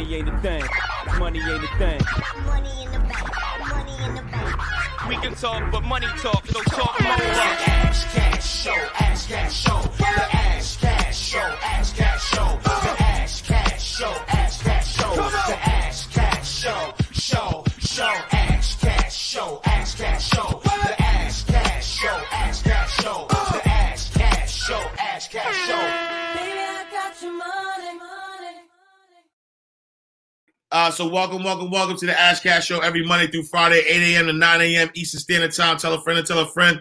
Money ain't a thing. Money ain't a thing. Money in the bank. Money in the bank. We can talk, but money talk, so talk more. Ash Cash Show, Ash Cash Show, the Ash Cash Show, Ash Cash Uh, so welcome, welcome, welcome to the Ash Cash Show every Monday through Friday, 8 a.m. to 9 a.m. Eastern Standard Time. Tell a friend and tell a friend.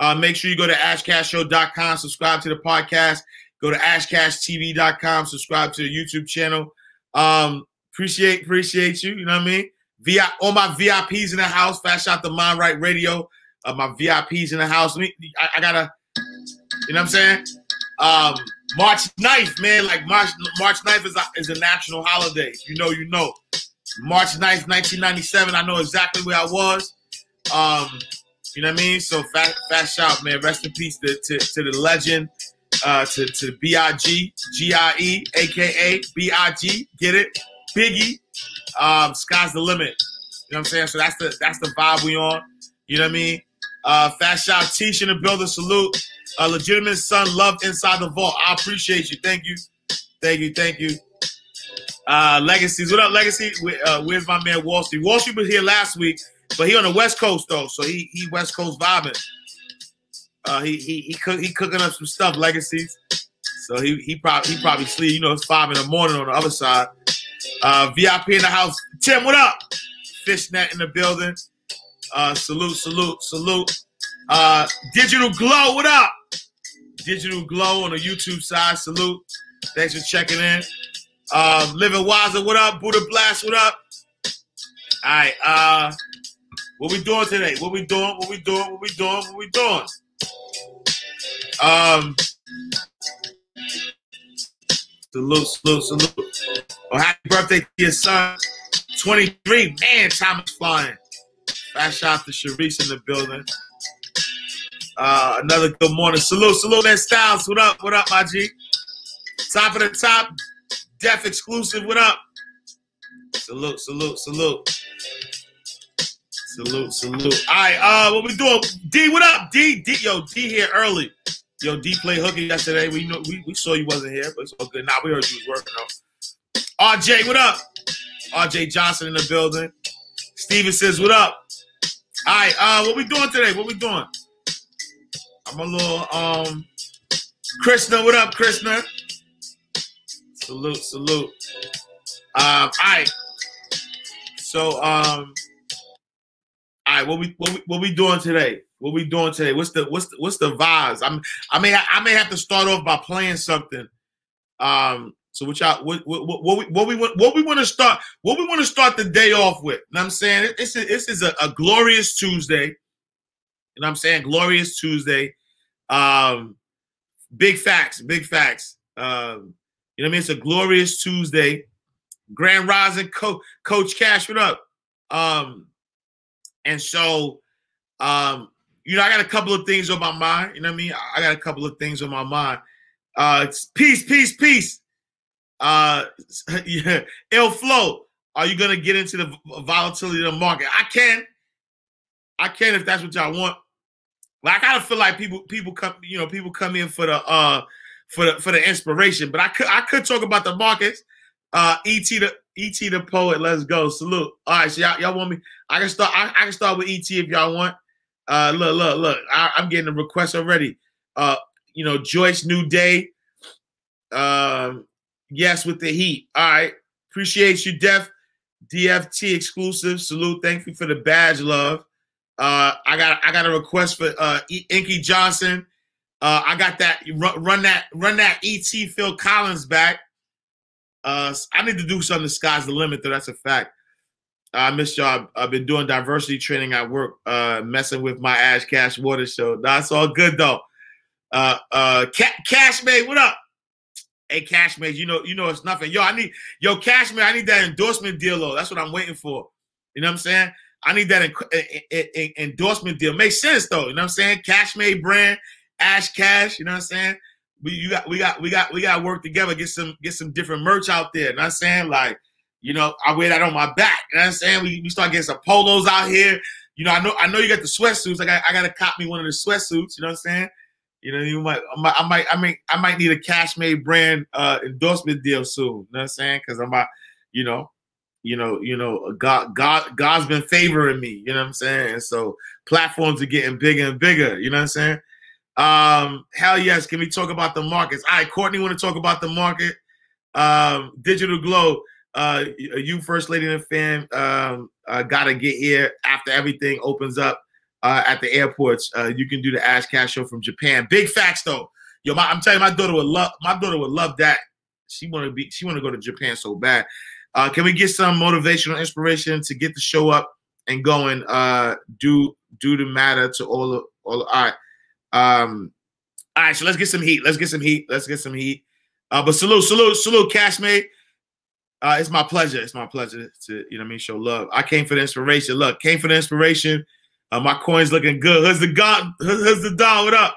Uh, make sure you go to ashcashshow.com, subscribe to the podcast. Go to ashcashtv.com, subscribe to the YouTube channel. Um, appreciate, appreciate you. You know what I mean? VI, all my VIPs in the house. Fast out the Mind Right Radio. Uh, my VIPs in the house. Let me, I, I gotta, you know what I'm saying? Um, March 9th, man. Like March March 9th is a, is a national holiday. You know, you know. March 9th, 1997. I know exactly where I was. Um, you know what I mean? So fast, fast shout, man. Rest in peace to, to, to the legend, uh, to, to B.I.G., G-I-E, aka B.I.G. Get it? Biggie. Um, sky's the limit. You know what I'm saying? So that's the that's the vibe we on. You know what I mean? Uh, fast shout, Tish in the building. Salute. A legitimate son, love inside the vault. I appreciate you. Thank you. Thank you. Thank you. Uh, Legacies. What up, Legacy? Uh, where's my man Wall Street? Wall Street was here last week, but he on the West Coast though, so he he West Coast vibing. Uh, he he he, cook, he cooking up some stuff, Legacies. So he he probably he probably sleep. You know, it's five in the morning on the other side. Uh, VIP in the house. Tim, what up? Fishnet in the building. Uh, salute, salute, salute. Uh, Digital Glow, what up? Digital Glow on the YouTube side. Salute. Thanks for checking in. Um, Living Wiser, what up? Buddha Blast, what up? All right. Uh, what we doing today? What we doing? What we doing? What we doing? What we doing? Um, salute, salute, salute. Oh, happy birthday to your son. 23. Man, time is flying. Fast shout to Sharice in the building. Uh, another good morning. Salute, salute, that Styles. What up? What up, my G? Top of the top. Deaf exclusive. What up? Salute, salute, salute. Salute, salute. All right, uh, what we doing? D, what up? D, D, yo, D here early. Yo, D played hooky yesterday. We know we, we saw you wasn't here, but it's all good. Now we heard you was working though. RJ, what up? RJ Johnson in the building. Steven says, what up? All right, uh, what we doing today? What we doing? I'm a little um Krishna, what up, Krishna? Salute, salute. Um, all right. So um all right, what we what we what we doing today? What we doing today? What's the what's the, what's the vibes? I'm I may I may have to start off by playing something. Um, so what y'all what what, what, we what we want what we want to start what we want to start the day off with. You know I'm saying this is this is a, a glorious Tuesday. You know I'm saying? Glorious Tuesday. Um, big facts, big facts. Um, you know what I mean? It's a glorious Tuesday. Grand Rising, Co- Coach Cash, what up? Um, and so, um, you know, I got a couple of things on my mind. You know what I mean? I got a couple of things on my mind. Uh, it's peace, peace, peace. Uh, yeah, ill flow. Are you gonna get into the volatility of the market? I can. I can if that's what y'all want. But I of feel like people people come, you know, people come in for the uh for the for the inspiration. But I could I could talk about the markets. Uh ET the ET the poet, let's go. Salute. All right, so y'all, y'all want me? I can start I, I can start with ET if y'all want. Uh look, look, look. I, I'm getting a request already. Uh, you know, Joyce New Day. Um, yes, with the heat. All right. Appreciate you, Def. DFT exclusive. Salute. Thank you for the badge, love. Uh, I got I got a request for uh Inky Johnson. Uh, I got that run, run that run that ET Phil Collins back. Uh, I need to do something. The sky's the limit, though. That's a fact. I miss y'all. I've been doing diversity training at work, uh, messing with my Ash Cash Water show. That's all good though. Uh, uh, Ca- what up? Hey, Cashmate, you know, you know it's nothing. Yo, I need yo Cashmate. I need that endorsement deal though. That's what I'm waiting for. You know what I'm saying? I need that en- en- en- endorsement deal. Makes sense though. You know what I'm saying? Cashmate brand, Ash Cash. You know what I'm saying? We you got we got we got we got to work together. Get some get some different merch out there. You know what I'm saying? Like You know, I wear that on my back. You know what I'm saying? We, we start getting some polos out here. You know, I know I know you got the sweatsuits. I got I gotta cop me one of the sweatsuits, you know what I'm saying? You know, you might I might I might I might, I might need a Cashmate brand uh endorsement deal soon. You know what I'm saying? Because I'm about, you know, you know, you know, God God God's been favoring me, you know what I'm saying? And so platforms are getting bigger and bigger, you know what I'm saying? Um, hell yes, can we talk about the markets? All right, Courtney want to talk about the market. Um, Digital Glow, uh, you first lady and fan, um, uh, gotta get here after everything opens up uh, at the airports. Uh, you can do the Ash Cash show from Japan. Big facts though. Yo, my, I'm telling you, my daughter would love. My daughter would love that. She want to be. She want to go to Japan so bad. Uh, can we get some motivational inspiration to get the show up and going? Uh, do do the matter to all of all. All right. Um, all right. So let's get some heat. Let's get some heat. Let's get some heat. Uh, but salute, salute, salute, Cashmate. Uh, it's my pleasure. It's my pleasure to, you know I mean, show love. I came for the inspiration. Look, came for the inspiration. Uh, my coin's looking good. Who's the god? Who's the dog? What up?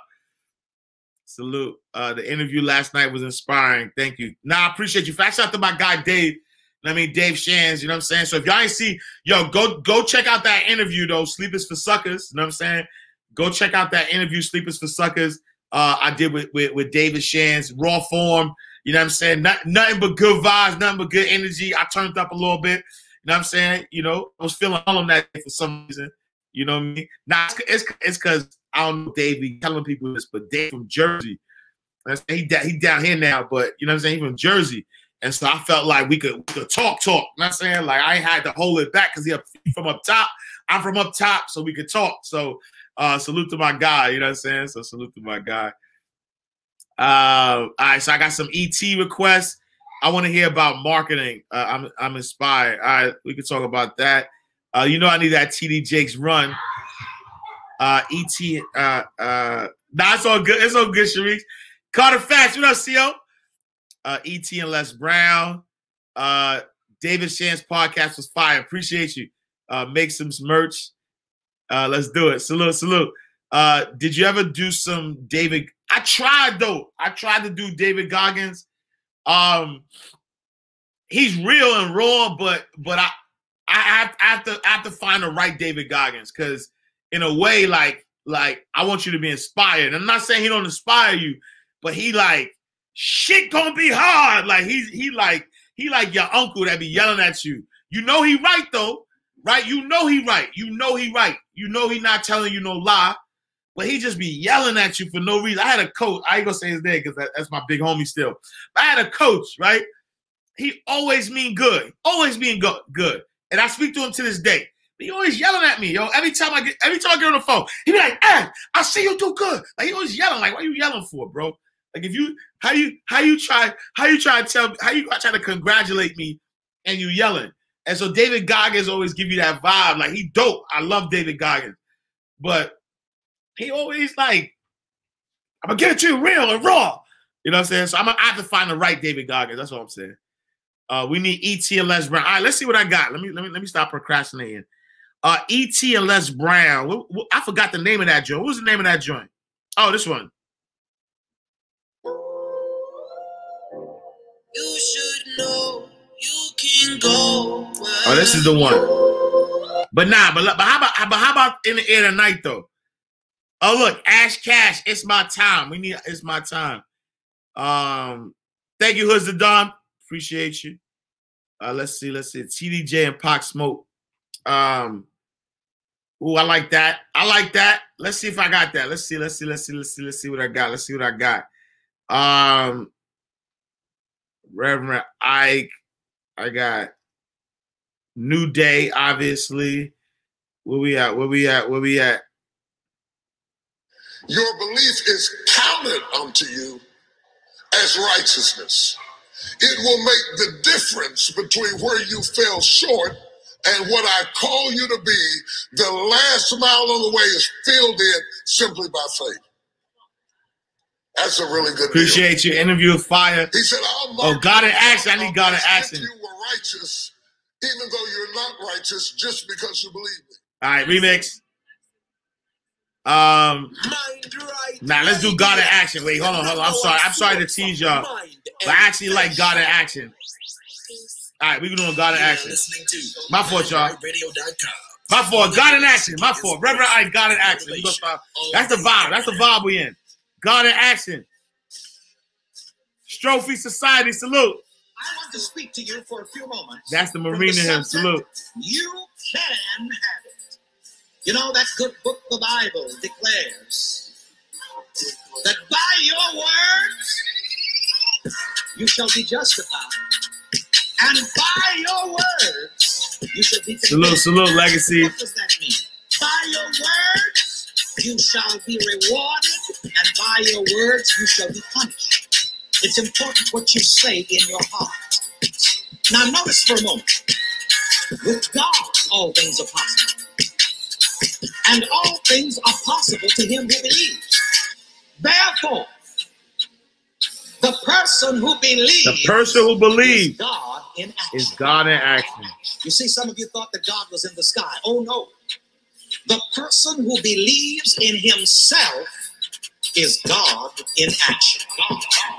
Salute. Uh, the interview last night was inspiring. Thank you. Nah, I appreciate you. Facts out to my guy Dave. I mean Dave Shands, you know what I'm saying? So if y'all ain't see, yo, go go check out that interview though. Sleep is for suckers. You know what I'm saying? Go check out that interview, Sleep is for Suckers. Uh, I did with, with with David Shands, raw form. You know what I'm saying? Not, nothing but good vibes, nothing but good energy. I turned up a little bit. You know what I'm saying? You know, I was feeling all of that for some reason. You know what I mean? Now it's it's because I don't know Dave be telling people this, but Dave from Jersey. He he down here now, but you know what I'm saying? He from Jersey. And so I felt like we could, we could talk, talk. You know I'm saying? Like I had to hold it back because he from up top. I'm from up top, so we could talk. So uh salute to my guy, you know what I'm saying? So salute to my guy. Uh, all right, so I got some ET requests. I want to hear about marketing. Uh, I'm I'm inspired. All right, we can talk about that. Uh, you know, I need that TD Jakes run. Uh, ET. Uh, uh, nah, all good. It's all good, Sharice. Carter Fast, what up, CO? Uh, ET and Les Brown. Uh, David Shan's podcast was fire. Appreciate you. Uh, make some merch. Uh, let's do it. Salute, salute. Uh, did you ever do some David? I tried though. I tried to do David Goggins. Um, he's real and raw, but but I I have, I have to I have to find the right David Goggins because in a way, like like I want you to be inspired. I'm not saying he don't inspire you, but he like shit gonna be hard. Like he's he like he like your uncle that be yelling at you. You know he right though, right? You know he right. You know he right. You know he not telling you no lie but he just be yelling at you for no reason. I had a coach. I ain't gonna say his name because that, that's my big homie still. But I had a coach, right? He always mean good, always being good, good. And I speak to him to this day. But he always yelling at me, yo. Every time I get, every time I get on the phone, he be like, "Hey, I see you do good." Like he always yelling, like, "What you yelling for, bro?" Like if you, how you, how you try, how you try to tell, how you try to congratulate me, and you yelling. And so David Goggins always give you that vibe, like he dope. I love David Goggins, but he always like, I'm gonna get it to you real and raw. You know what I'm saying? So I'm gonna have to find the right David Goggins. That's what I'm saying. Uh, we need ET and Les Brown. All right, let's see what I got. Let me let me let me stop procrastinating. Uh, ET and Les Brown. I forgot the name of that joint. What was the name of that joint? Oh, this one. You should know you can go. Oh, this is the one. But nah, but, but how about but how about in the air tonight though? Oh look, Ash Cash, it's my time. We need it's my time. Um, thank you, Hoods the. Appreciate you. Uh, let's see, let's see. TDJ and Pac Smoke. Um, oh, I like that. I like that. Let's see if I got that. Let's see, let's see, let's see, let's see, let's see what I got. Let's see what I got. Um, Reverend Ike. I got New Day, obviously. Where we at? Where we at? Where we at? Your belief is counted unto you as righteousness. It will make the difference between where you fell short and what I call you to be. The last mile of the way is filled in simply by faith. That's a really good deal. Appreciate you. Interview with fire. He said, I'll Oh, God in action. I need God in action. You were righteous, even though you're not righteous, just because you believe me. All right, remix. Um, Mind right. now let's do God in action. Wait, hold on, hold on. I'm sorry. I'm sorry to tease y'all. But I actually like God in action. All right, we're doing God in action. listening to My fault, y'all. Radio.com. My fault. God in action. My fault. Reverend I got in action. We gonna start- That's the vibe. That's the vibe we in. God in action. Strophe Society salute. I want to speak to you for a few moments. That's the Marine in him. Salute. You can have it. You know that good book, the Bible, declares that by your words you shall be justified, and by your words you shall be Salute, salute, legacy. What does that mean? By your words you shall be rewarded, and by your words you shall be punished. It's important what you say in your heart. Now, notice for a moment. With God, all things are possible. And all things are possible to him who believes. Therefore, the person who believes The person who believes God in action. is God in action. You see, some of you thought that God was in the sky. Oh no. The person who believes in himself is God in action.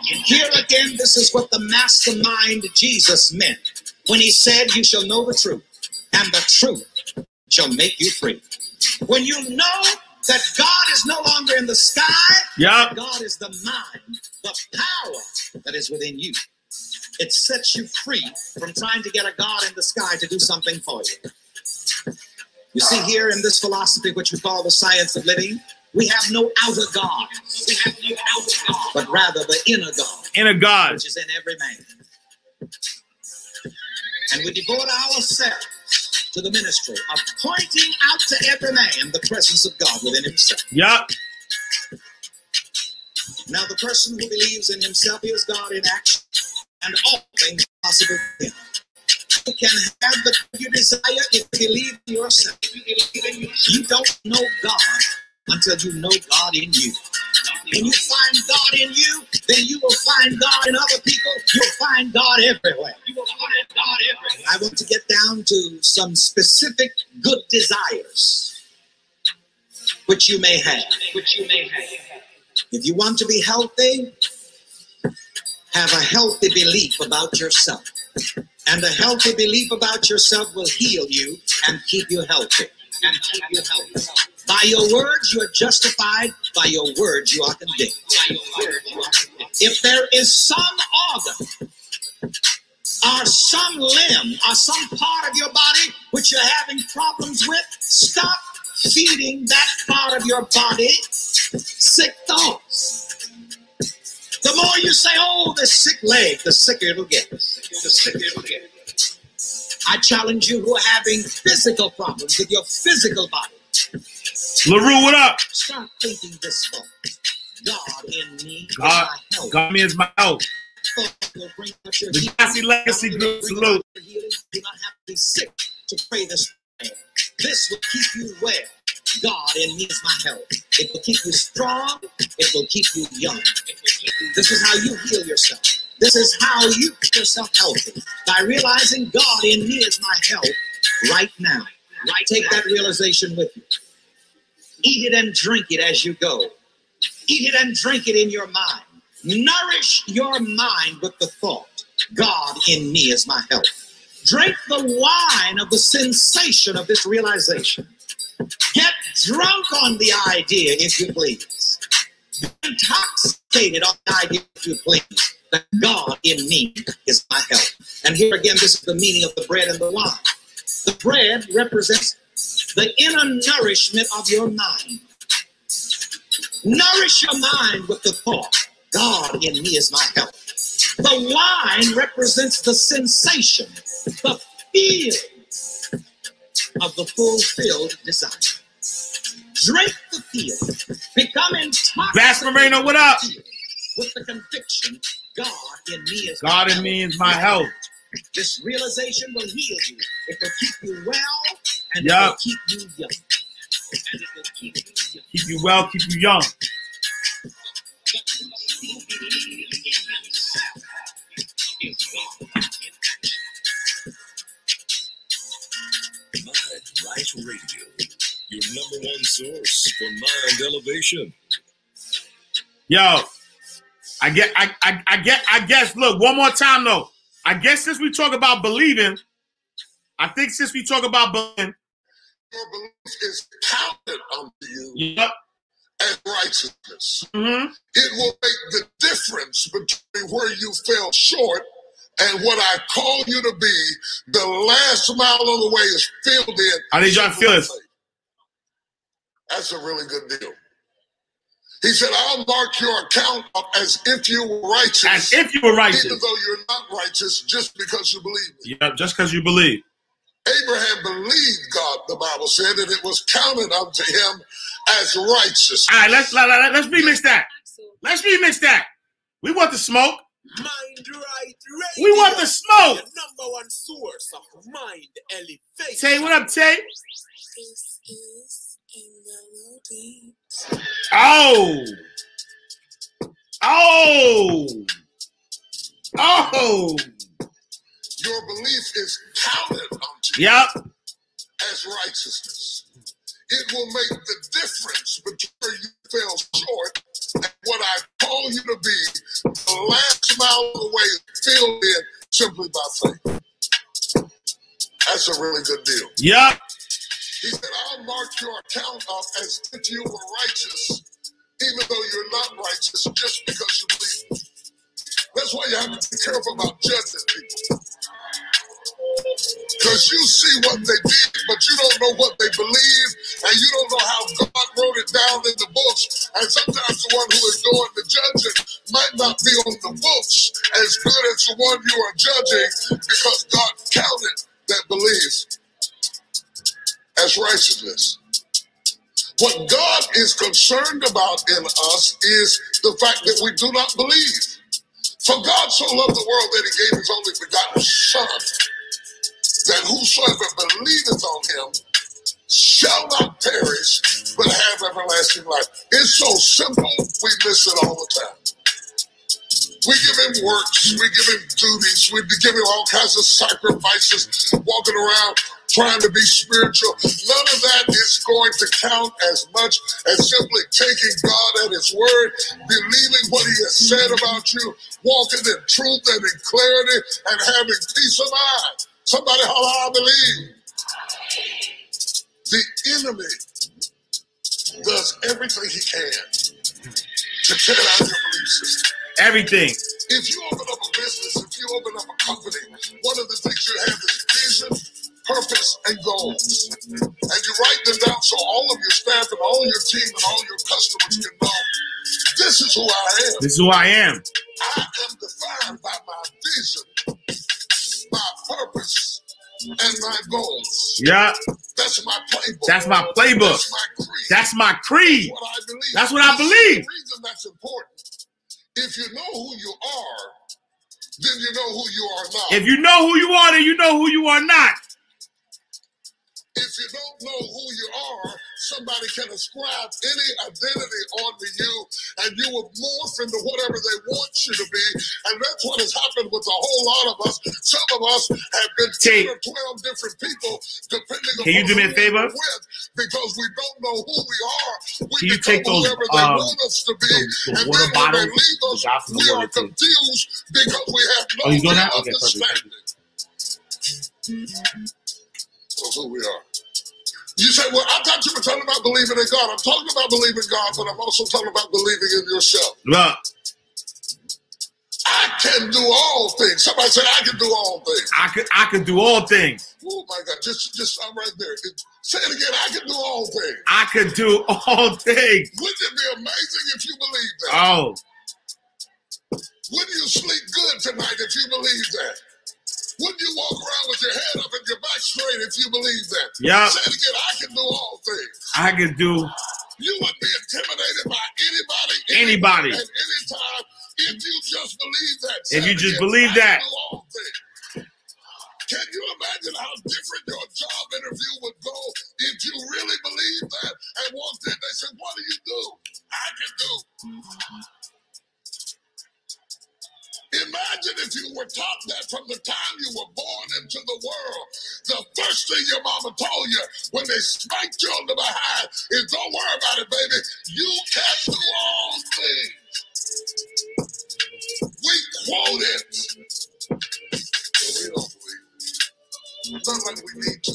Here again, this is what the mastermind Jesus meant when he said, You shall know the truth, and the truth shall make you free. When you know that God is no longer in the sky, Yup. God is the mind, the power that is within you. It sets you free from trying to get a God in the sky to do something for you. You see, here in this philosophy, which we call the science of living, we have no outer God. We have no outer God, but rather the inner God, Inner God. which is in every man. And we devote ourselves to the ministry of pointing out to every man the presence of God within himself. Yup. Now, the person who believes in himself is God in action, and all things possible him. You can have the you desire if you believe in yourself. You don't know God until you know God in you. When you find God in you, then you will find God in other people. You'll find God everywhere. You will find God everywhere. I want to get down to some specific good desires which you may have. Which you may have. If you want to be healthy, have a healthy belief about yourself. And a healthy belief about yourself will heal you and keep you healthy. And keep you healthy. By your words, you are justified. By your words, you are condemned. If there is some organ or some limb or some part of your body which you're having problems with, stop feeding that part of your body sick thoughts. The more you say, oh, the sick leg, the sicker it'll get. The sicker it'll get. I challenge you who are having physical problems with your physical body. LaRue, what up? Stop thinking this thought. God in me is God, my help. God me is my health. Thought will bring out your The healing. Legacy Group salute. about your healing, You do not have to be sick to pray this prayer. This will keep you well. God in me is my help. It will keep you strong. It will keep you young. This is how you heal yourself. This is how you keep yourself healthy by realizing God in me is my help right now. Right, take that realization with you. Eat it and drink it as you go. Eat it and drink it in your mind. Nourish your mind with the thought God in me is my help. Drink the wine of the sensation of this realization. Get drunk on the idea, if you please. Intoxicated on the idea, if you please, that God in me is my help. And here again, this is the meaning of the bread and the wine. The bread represents the inner nourishment of your mind. Nourish your mind with the thought God in me is my help. The wine represents the sensation, the feeling of the fulfilled desire. Drink the feeling, become intoxicated Bass Moreno, what up? with the conviction God in me is God my in me is my health. This realization will heal you. It will keep you well and Yeah. it will keep you young. And it will keep you young. Keep you well, keep you young. Mind Right Radio, your number one source for mind elevation. Yo, I get, I, I, I get, I guess. Look, one more time though. I guess since we talk about believing, I think since we talk about believing, Your belief is counted unto you yep. as righteousness. hmm It will make the difference between where you fell short and what I call you to be. The last mile of the way is filled in. I need y'all to feel this. That's a really good deal. He said, I'll mark your account up as if you were righteous. As if you were righteous. Even though you're not righteous, just because you believe me. Yep, just because you believe. Abraham believed God, the Bible said, and it was counted unto him as righteous. All right, let's let, let, let's remix that. Let's remix that. We want the smoke. Mind right We want the smoke. Your number one source of mind elevation. Tay, what up, Tay? This is a melody. Oh. Oh. Oh. Your belief is counted unto you Yep. as righteousness. It will make the difference between you fell short and what I call you to be. The last mile of the way is filled in simply by faith. That's a really good deal. Yep. He said, I'll mark your account up as if you were righteous, even though you're not righteous, just because you believe. That's why you have to be careful about judging people. Because you see what they did, but you don't know what they believe, and you don't know how God wrote it down in the books. And sometimes the one who is doing the judging might not be on the books as good as the one you are judging because God counted that belief as righteousness. What God is concerned about in us is the fact that we do not believe. For God so loved the world that he gave his only begotten Son, that whosoever believeth on him shall not perish, but have everlasting life. It's so simple, we miss it all the time. We give him works, we give him duties, we give him all kinds of sacrifices, walking around trying to be spiritual. None of that is going to count as much as simply taking God at his word, believing what he has said about you, walking in truth and in clarity, and having peace of mind. Somebody holler, I believe. The enemy does everything he can to tear down your belief system. Everything. If you open up a business, if you open up a company, one of the things you have is vision, purpose, and goals. And you write them down so all of your staff and all your team and all your customers can know this is who I am. This is who I am. I am defined by my vision, my purpose, and my goals. Yeah. That's my playbook. That's my playbook. That's my creed. That's my creed. what I believe. That's what I believe. The reason that's important. If you know who you are, then you know who you are not. If you know who you are, then you know who you are not. If you don't know who you are, somebody can ascribe any identity onto you and you will morph into whatever they want you to be. And that's what has happened with a whole lot of us. Some of us have been Tay, 10 or 12 different people, depending Can you do me a favor? with, because we don't know who we are. We Can you become take those, whoever they um, want us to be. the- the and then when they leave us, the we are confused because we have no Oh, he's doing that? Okay, perfect, understanding of who we are. You say, well, I thought you were talking about believing in God. I'm talking about believing God, but I'm also talking about believing in yourself. Look, I can do all things. Somebody said, I can do all things. I could I could do all things. Oh my God, just just I'm right there. Say it again. I can do all things. I can do all things. Wouldn't it be amazing if you believed that? Oh, Wouldn't you sleep good tonight if you believe that? Wouldn't you walk around with your head up and your back straight if you believe that? Yeah. Say it again. I can do all things. I can do You wouldn't be intimidated by anybody, Anybody. at any time if you just believe that. If you just again. believe that. can do all things. Can you imagine how different your job interview would go if you really believed that and walked in? They said, "What do you do?" Imagine if you were taught that from the time you were born into the world. The first thing your mama told you when they spanked you on the behind is don't worry about it, baby. You can do all things. We quote it. not like we need to.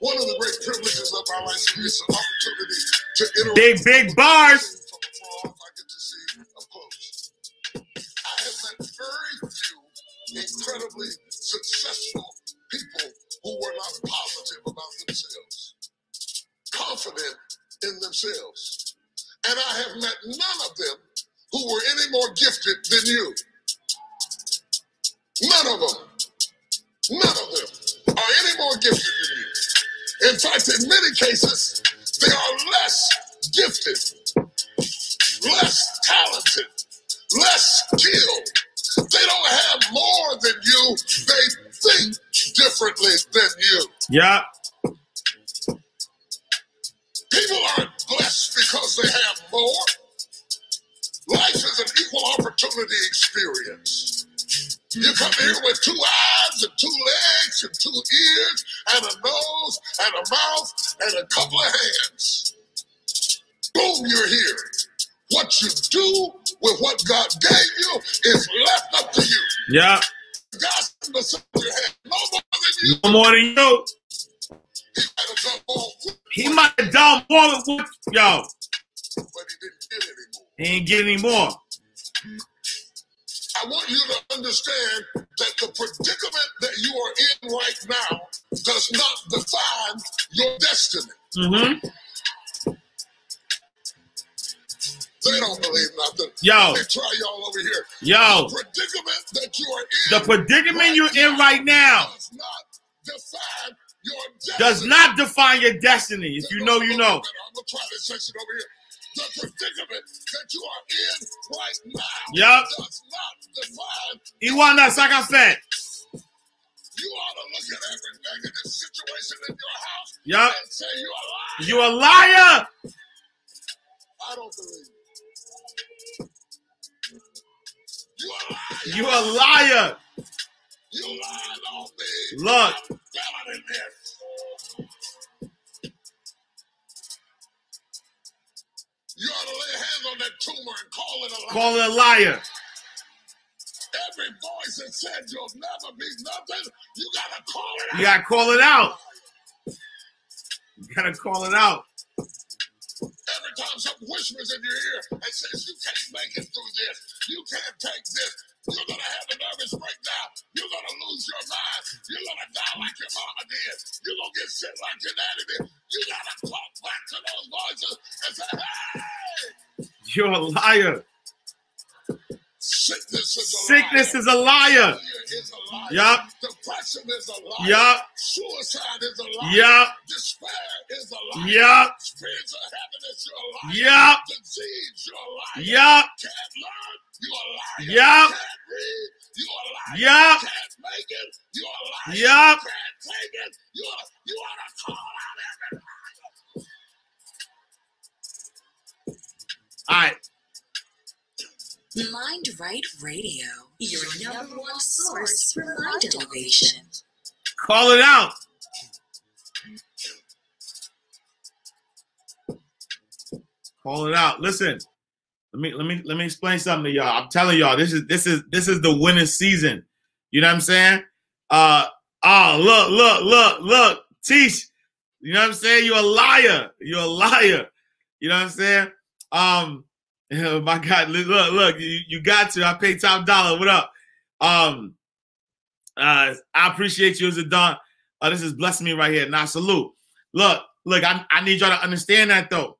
One of the great privileges of our life is an opportunity to interact. Big, big bars. Very few incredibly successful people who were not positive about themselves, confident in themselves. And I have met none of them who were any more gifted than you. None of them. None of them are any more gifted than you. In fact, in many cases, they are less gifted, less talented, less skilled. They don't have more than you. They think differently than you. Yeah. People aren't blessed because they have more. Life is an equal opportunity experience. You come here with two eyes and two legs and two ears and a nose and a mouth and a couple of hands. Boom, you're here. What you do with what God gave you is left up to you. Yeah. God's beside your hand no more than you. No more than you. He might have done more, He might have done more with what, yo. but he didn't get any more. He ain't getting any more. I want you to understand that the predicament that you are in right now does not define your destiny. Mm-hmm. They don't believe nothing. Yo. Me try y'all over here. Yo. The predicament that you are in The predicament you're in right now does not define your destiny. does not define your destiny. If you know, you know. I'm gonna try this section over here. The predicament that you are in right now Yup. does not define. Iwana Sakafen. You ought to look at every negative situation in your house Yup. and say you're alive. You a liar. I don't believe. You a liar. You a liar. Lied on me. Look. I'm telling in this. You ought to lay hands on that tumor and call it a lie. Call it a liar. Every voice that said you'll never be nothing, you gotta call it out. You gotta call it out. You gotta call it out. Every time something whispers in your ear and says you can't make it through this, you can't take this, you're gonna have a nervous breakdown. You're gonna lose your mind. You're gonna die like your mama did. You're gonna get sick like your daddy did. You gotta talk back to those voices and say, hey, You're a liar. Sickness is a Sickness liar. is a liar. Is a liar. Yup. Depression is a liar. Yup. Suicide is a liar. Yup. Despair is a liar. Yup. Spirits of heaviness, you're a liar. Yup. Disease, you're a liar. Yup. Can't learn, you're a liar. Yup. Can't read, you're a liar. Yup. Can't make it, you're a liar. Yup. Can't take it, you're you ought to call out every liar. All right. Mind Right Radio, your number one source for mind elevation. Call it out. Call it out. Listen, let me let me let me explain something to y'all. I'm telling y'all, this is this is this is the winning season. You know what I'm saying? Uh oh, look, look, look, look, Teach. You know what I'm saying? You're a liar. You're a liar. You know what I'm saying? Um, my God, look, look, you, you got to. I pay top dollar. What up? Um, uh, I appreciate you as a don. Uh, this is blessing me right here. Now salute. Look, look, I, I need y'all to understand that though.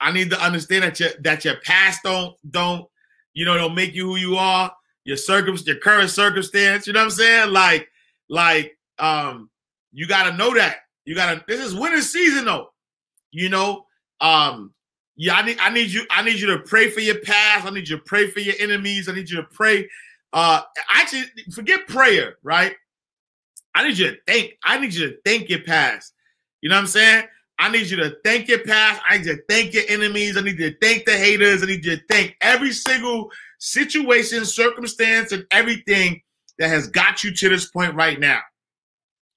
I need to understand that your that your past don't don't you know don't make you who you are. Your circum your current circumstance. You know what I'm saying? Like like um you got to know that. You got to. This is winter season though. You know. Um. Yeah, I need I need you I need you to pray for your past. I need you to pray for your enemies. I need you to pray. Uh, actually, forget prayer, right? I need you to think. I need you to think your past. You know what I'm saying? I need you to thank your past. I need you to thank your enemies. I need you to thank the haters. I need you to thank every single situation, circumstance, and everything that has got you to this point right now.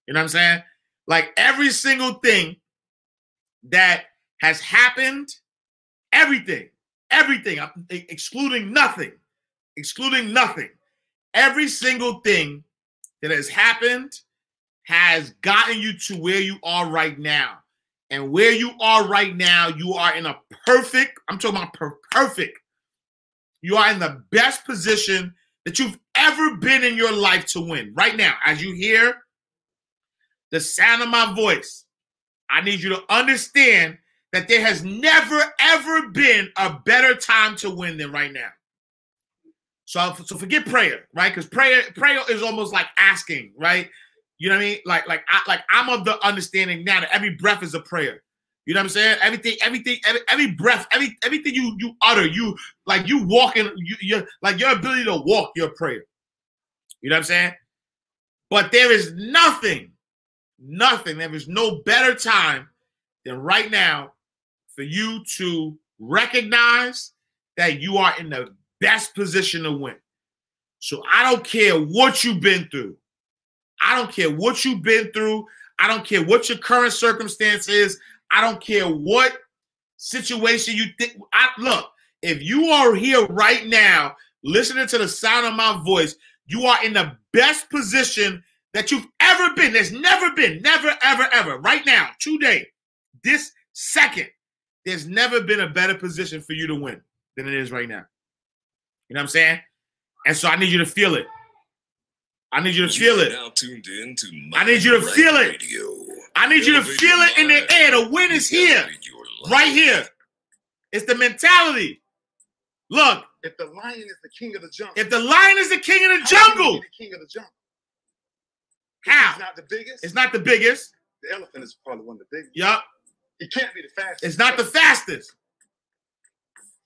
You know what I'm saying? Like every single thing that has happened, everything, everything, excluding nothing, excluding nothing. Every single thing that has happened has gotten you to where you are right now. And where you are right now, you are in a perfect, I'm talking about per- perfect. You are in the best position that you've ever been in your life to win. Right now, as you hear the sound of my voice, I need you to understand that there has never, ever been a better time to win than right now. So, so forget prayer, right? Because prayer, prayer is almost like asking, right? You know what I mean? Like, like, I, like I'm of the understanding now that every breath is a prayer. You know what I'm saying? Everything, everything, every, every breath, every everything you you utter, you like you walking, you, you're like your ability to walk your prayer. You know what I'm saying? But there is nothing, nothing. There is no better time than right now for you to recognize that you are in the best position to win. So I don't care what you've been through. I don't care what you've been through. I don't care what your current circumstance is. I don't care what situation you think. I look, if you are here right now, listening to the sound of my voice, you are in the best position that you've ever been. There's never been, never, ever, ever. Right now, today, this second, there's never been a better position for you to win than it is right now. You know what I'm saying? And so I need you to feel it. I need you to feel You are it. Now tuned in to I need you to Mind feel it. Radio. I need you to feel it in the air. The win is here, Elevate your life. right here. It's the mentality. Look, If the lion is the king of the jungle, if the lion is the king of the how can he jungle, be the king of the jungle? How? He's not the biggest. It's not the biggest. the elephant is probably one of the biggest. Yup. He can't be the fastest. It's not the fastest.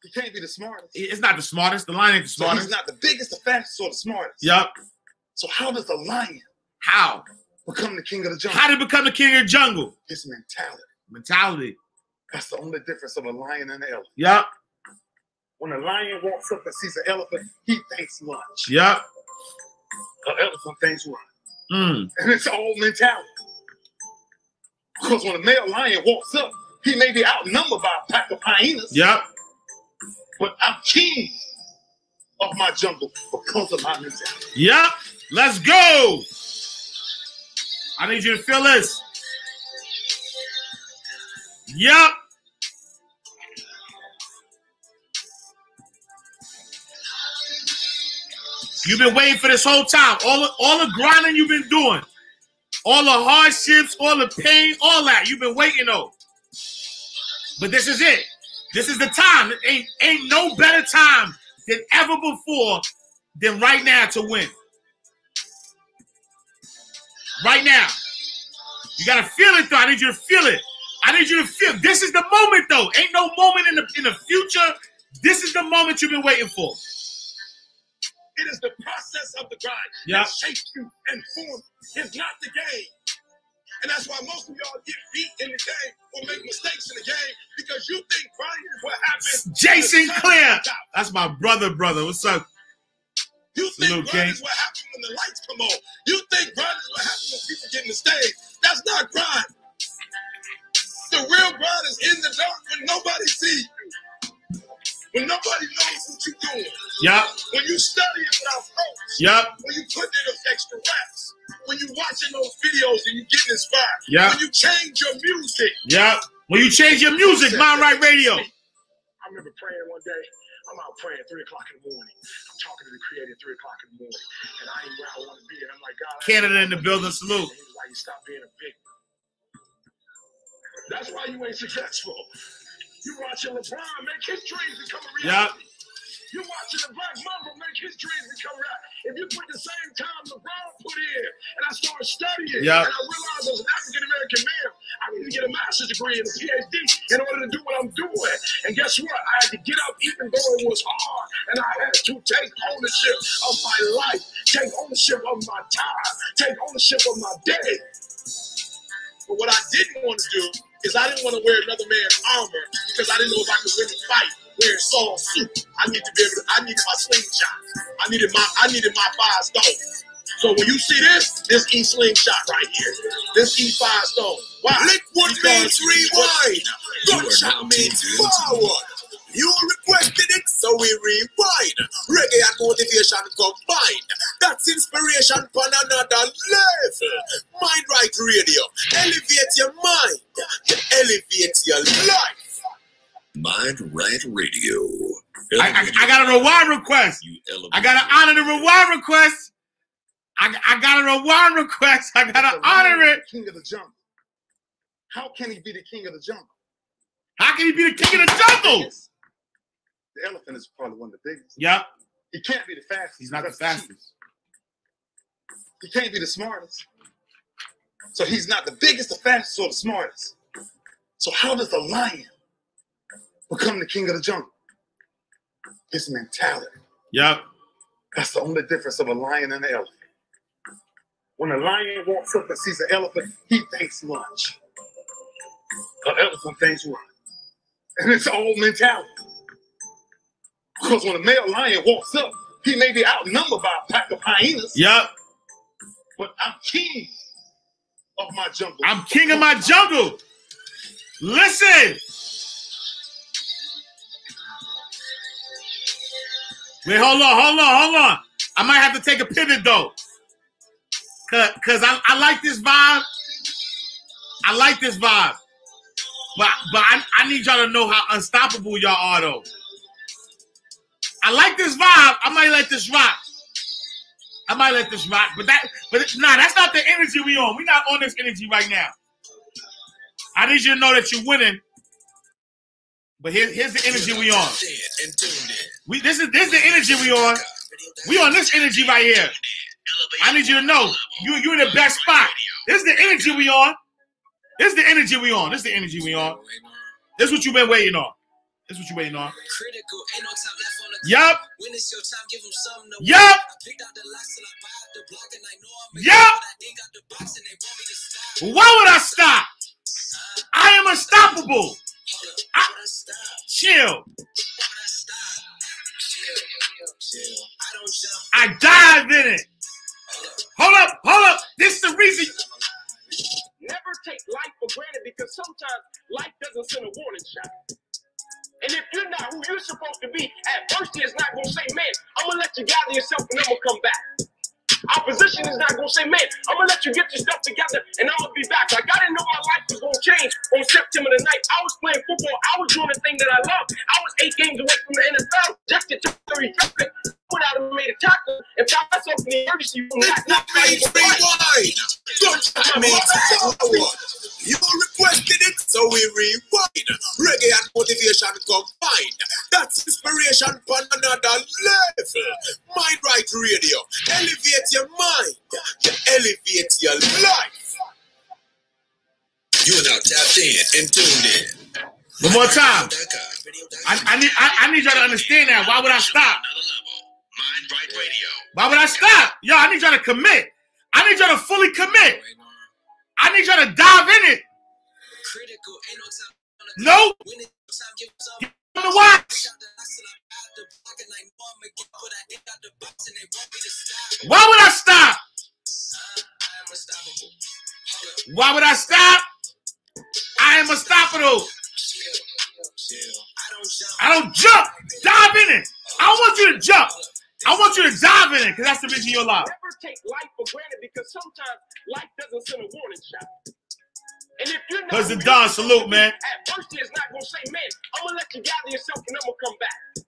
He can't be the smartest. It's not the smartest. The lion ain't the So he's not the biggest, the fastest, or the smartest. Yup. So how does the lion How? become the king of the jungle? How did become the king of the jungle? His mentality. Mentality. That's the only difference of a lion and an elephant. Yup. When a lion walks up and sees an elephant, he thinks lunch. Yup. An elephant thinks run. Mm. And it's all mentality. Because when a male lion walks up, he may be outnumbered by a pack of hyenas, Yep. but I'm king of my jungle because of my mentality. Yep. Let's go. I need you to feel this. Yep. You've been waiting for this whole time. All all the grinding you've been doing, all the hardships, all the pain, all that. You've been waiting on. But this is it. This is the time. It ain't, ain't no better time than ever before than right now to win. Right now. You gotta feel it though. I need you to feel it. I need you to feel. This is the moment though. Ain't no moment in the in the future. This is the moment you've been waiting for. It is the process of the grind Yeah. that shapes you and forms. It's not the game. And that's why most of y'all get beat in the game or make mistakes in the game because you think grinding is what happens. Jason when the sun Clear. That's my brother, brother. What's up? You think gang. is what happens when the lights come on. You think grinding is what happens when people get in the stage. That's not grind. The real grind is in the dark when nobody sees you. When nobody knows what you're doing. Yup. When you study it without coach. Yup. When you put in those extra reps. When you watching those videos and you getting inspired. Yeah. When you change your music. Yup. When you change your music, Mind Right Radio. I remember praying one day. I'm out praying three o'clock in the morning. I'm talking to the creator at three o'clock in the morning, and I ain't where I want to be. And I'm like, God, Canada in the building. Salute. And he was like, you stop being a victim. That's why you ain't successful. You watching LeBron make his dreams become a reality. You watching the Black Mamba make his dreams become reality. If you put the same time LeBron put in, and I started studying, Yeah. and I realized as an African American man, I need to get a master's degree and a PhD in order to do what I'm doing. And guess what? I had to get up even though it was hard, and I had to take ownership of my life, take ownership of my time, take ownership of my day. But what I didn't want to do is I didn't want to wear another man's armor because I didn't know if I could win the fight wearing Saul's suit. I need to be able to, I needed my slingshot. I needed my I needed my five stones. So when you see this, this E slingshot right here. This E five stone. Why? Liquid Because means rewind. Gunshot means forward. You requested it, so we rewind. Reggae and motivation combined. That's inspiration on another level. Mind Right Radio. Elevate your mind. Elevate your life. Mind Right Radio. I, I, I got a reward request. You I gotta honor the reward request. I, I got a reward request. I gotta honor it. King of the jungle. How can he be the king of the jungle? How can he be the king of the jungle? The elephant is probably one of the biggest. Yeah. He can't be the fastest. he's not the That's cheap. fastest. He can't be the smartest. So he's not the biggest, the fastest, or the smartest. So how does the lion become the king of the jungle? His mentality. Yep. That's the only difference of a lion and an elephant. When a lion walks up and sees an elephant, he thinks lunch. An elephant thinks run. And it's all mentality. Because when a male lion walks up, he may be outnumbered by a pack of hyenas, Yep. but I'm king of my jungle. I'm king of my jungle. Listen. Wait, hold on, hold on, hold on. I might have to take a pivot though. Cause, Cause I, I like this vibe. I like this vibe. But but I, I need y'all to know how unstoppable y'all are though. I like this vibe. I might let this rock. I might let this rock, but that, but it- nah, that's not the energy we on. We're not on this energy right now. I need you to know that you're winning. But here, here's the energy we on. We this is this is the energy we on. We on this energy right here. I need you to know you you in the best spot. This is the energy we on. This is the energy we on. This is the energy we on. This is what you've been waiting on. This is what you waiting on. Critical, ain't no time left on the Yup. When it's your time, give 'em something to Yup. I picked out the locks till I buy out the block and I know I'm Yup. but I think out the box and they want me to stop. Why would I stop? I am unstoppable. Hold up, I- would I stop? Chill. Would I stop? Chill, chill. I don't jump. I dive in it. Hold up, hold up. This is the reason. Never take life for granted because sometimes life doesn't send a warning shot. And if you're not who you're supposed to be, first it's not gonna say, man, I'm gonna let you gather yourself and I'm gonna come back. Opposition is not gonna say, man, I'm gonna let you get your stuff together and I'm gonna be back. Like I didn't know my life was gonna change on September the 9th. I was playing football, I was doing the thing that I love. I was eight games away from the NFL, just to top 30 traffic. Went out and made a tackle and found myself in the emergency room. Not, not fighting for. Rewind. Don't me. You requested it, so we rewind. Reggae and motivation combined. That's inspiration on another level. Mind Right Radio. Elevate your mind. You elevate your life. You are now tapped in and tuned in. One more time. I, I need I, I need y'all to understand that. Why would I stop? Mind Why would I stop? Yo, I need y'all to commit. I need y'all to fully commit. I need y'all to dive in it. Critical, ain't no time on the No, When time, give 'em the watch. Picked out the locks till I buy out the block and I know I'm a get, but I think out the box and they want me to stop. Why would I stop? I am unstoppable. Hold up, Why would I stop? I am unstoppable. chill, chill. I don't jump. I don't jump. Dive in it. I don't want you to jump. I want you to dive in it because that's the vision of your life. Never take life for granted because sometimes life doesn't send a warning shot. And if you're not Cause the Don, salute, man. At first, it's not gonna say, man, I'm gonna let you gather yourself and I'm gonna come back.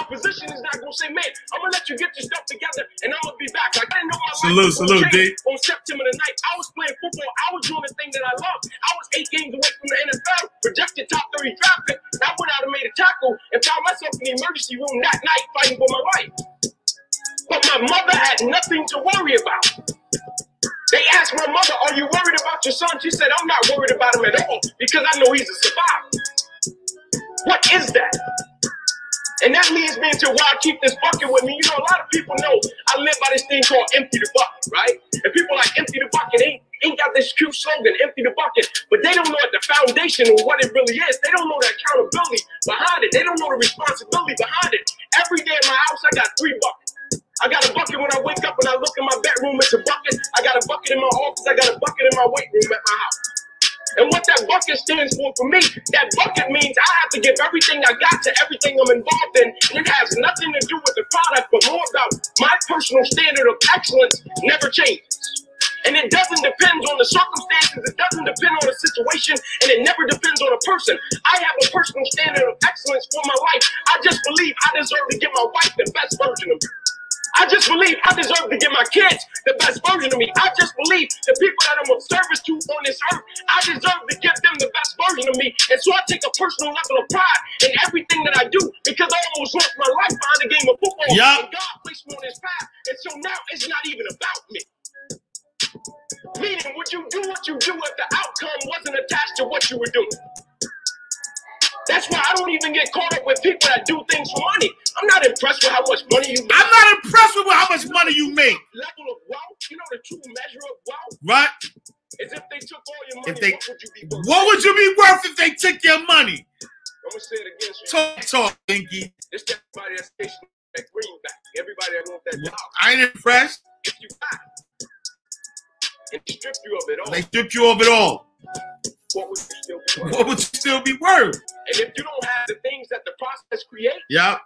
Opposition is not gonna say, man, I'm gonna let you get your stuff together and I'm gonna be back. Like I didn't know my Salute, life salute, change on September the 9th. I was playing football. I was doing the thing that I loved. I was eight games away from the NFL, projected top 30 draft pick. I went out and made a tackle and found myself in the emergency room that night fighting for my life. But my mother had nothing to worry about. They asked my mother, Are you worried about your son? She said, I'm not worried about him at all because I know he's a survivor. What is that? And that leads me into why I keep this bucket with me. You know, a lot of people know I live by this thing called empty the bucket, right? And people like empty the bucket ain't, ain't got this cute slogan, empty the bucket, but they don't know at the foundation of what it really is. They don't know the accountability behind it. They don't know the responsibility behind it. Every day in my house, I got three buckets. I got a bucket when I wake up and I look in my bedroom, it's a bucket. I got a bucket in my office. I got a bucket in my weight room at my house. And what that bucket stands for for me, that bucket means I have to give everything I got to everything I'm involved in. And it has nothing to do with the product, but more about my personal standard of excellence never changes. And it doesn't depend on the circumstances, it doesn't depend on the situation, and it never depends on a person. I have a personal standard of excellence for my life. I just believe I deserve to give my wife the best version of me. I just believe I deserve to give my kids the best version of me. I just believe the people that I'm of service to on this earth, I deserve to give them the best version of me. And so I take a personal level of pride in everything that I do because I almost lost my life behind the game of football. Yup. And God placed me on this path. And so now it's not even about me. Meaning, would you do what you do if the outcome wasn't attached to what you were doing? That's why I don't even get caught up with people that do things for money. I'm not impressed with how much money you make. I'm not impressed with how much money you make, Level of wealth, you know the true measure of wealth right? is if they took all your money. If they- what would you be worth? What would you be worth if they took your money? I'm gonna say it again. So Talk, talk, Inky. it's everybody that's stationed at Greenback, everybody that wants that job. I ain't impressed. If you got and strip you of it all, They strip you of it all. what would you still be worth? What would you still be worth? And if you don't have the things that the process creates, Yeah,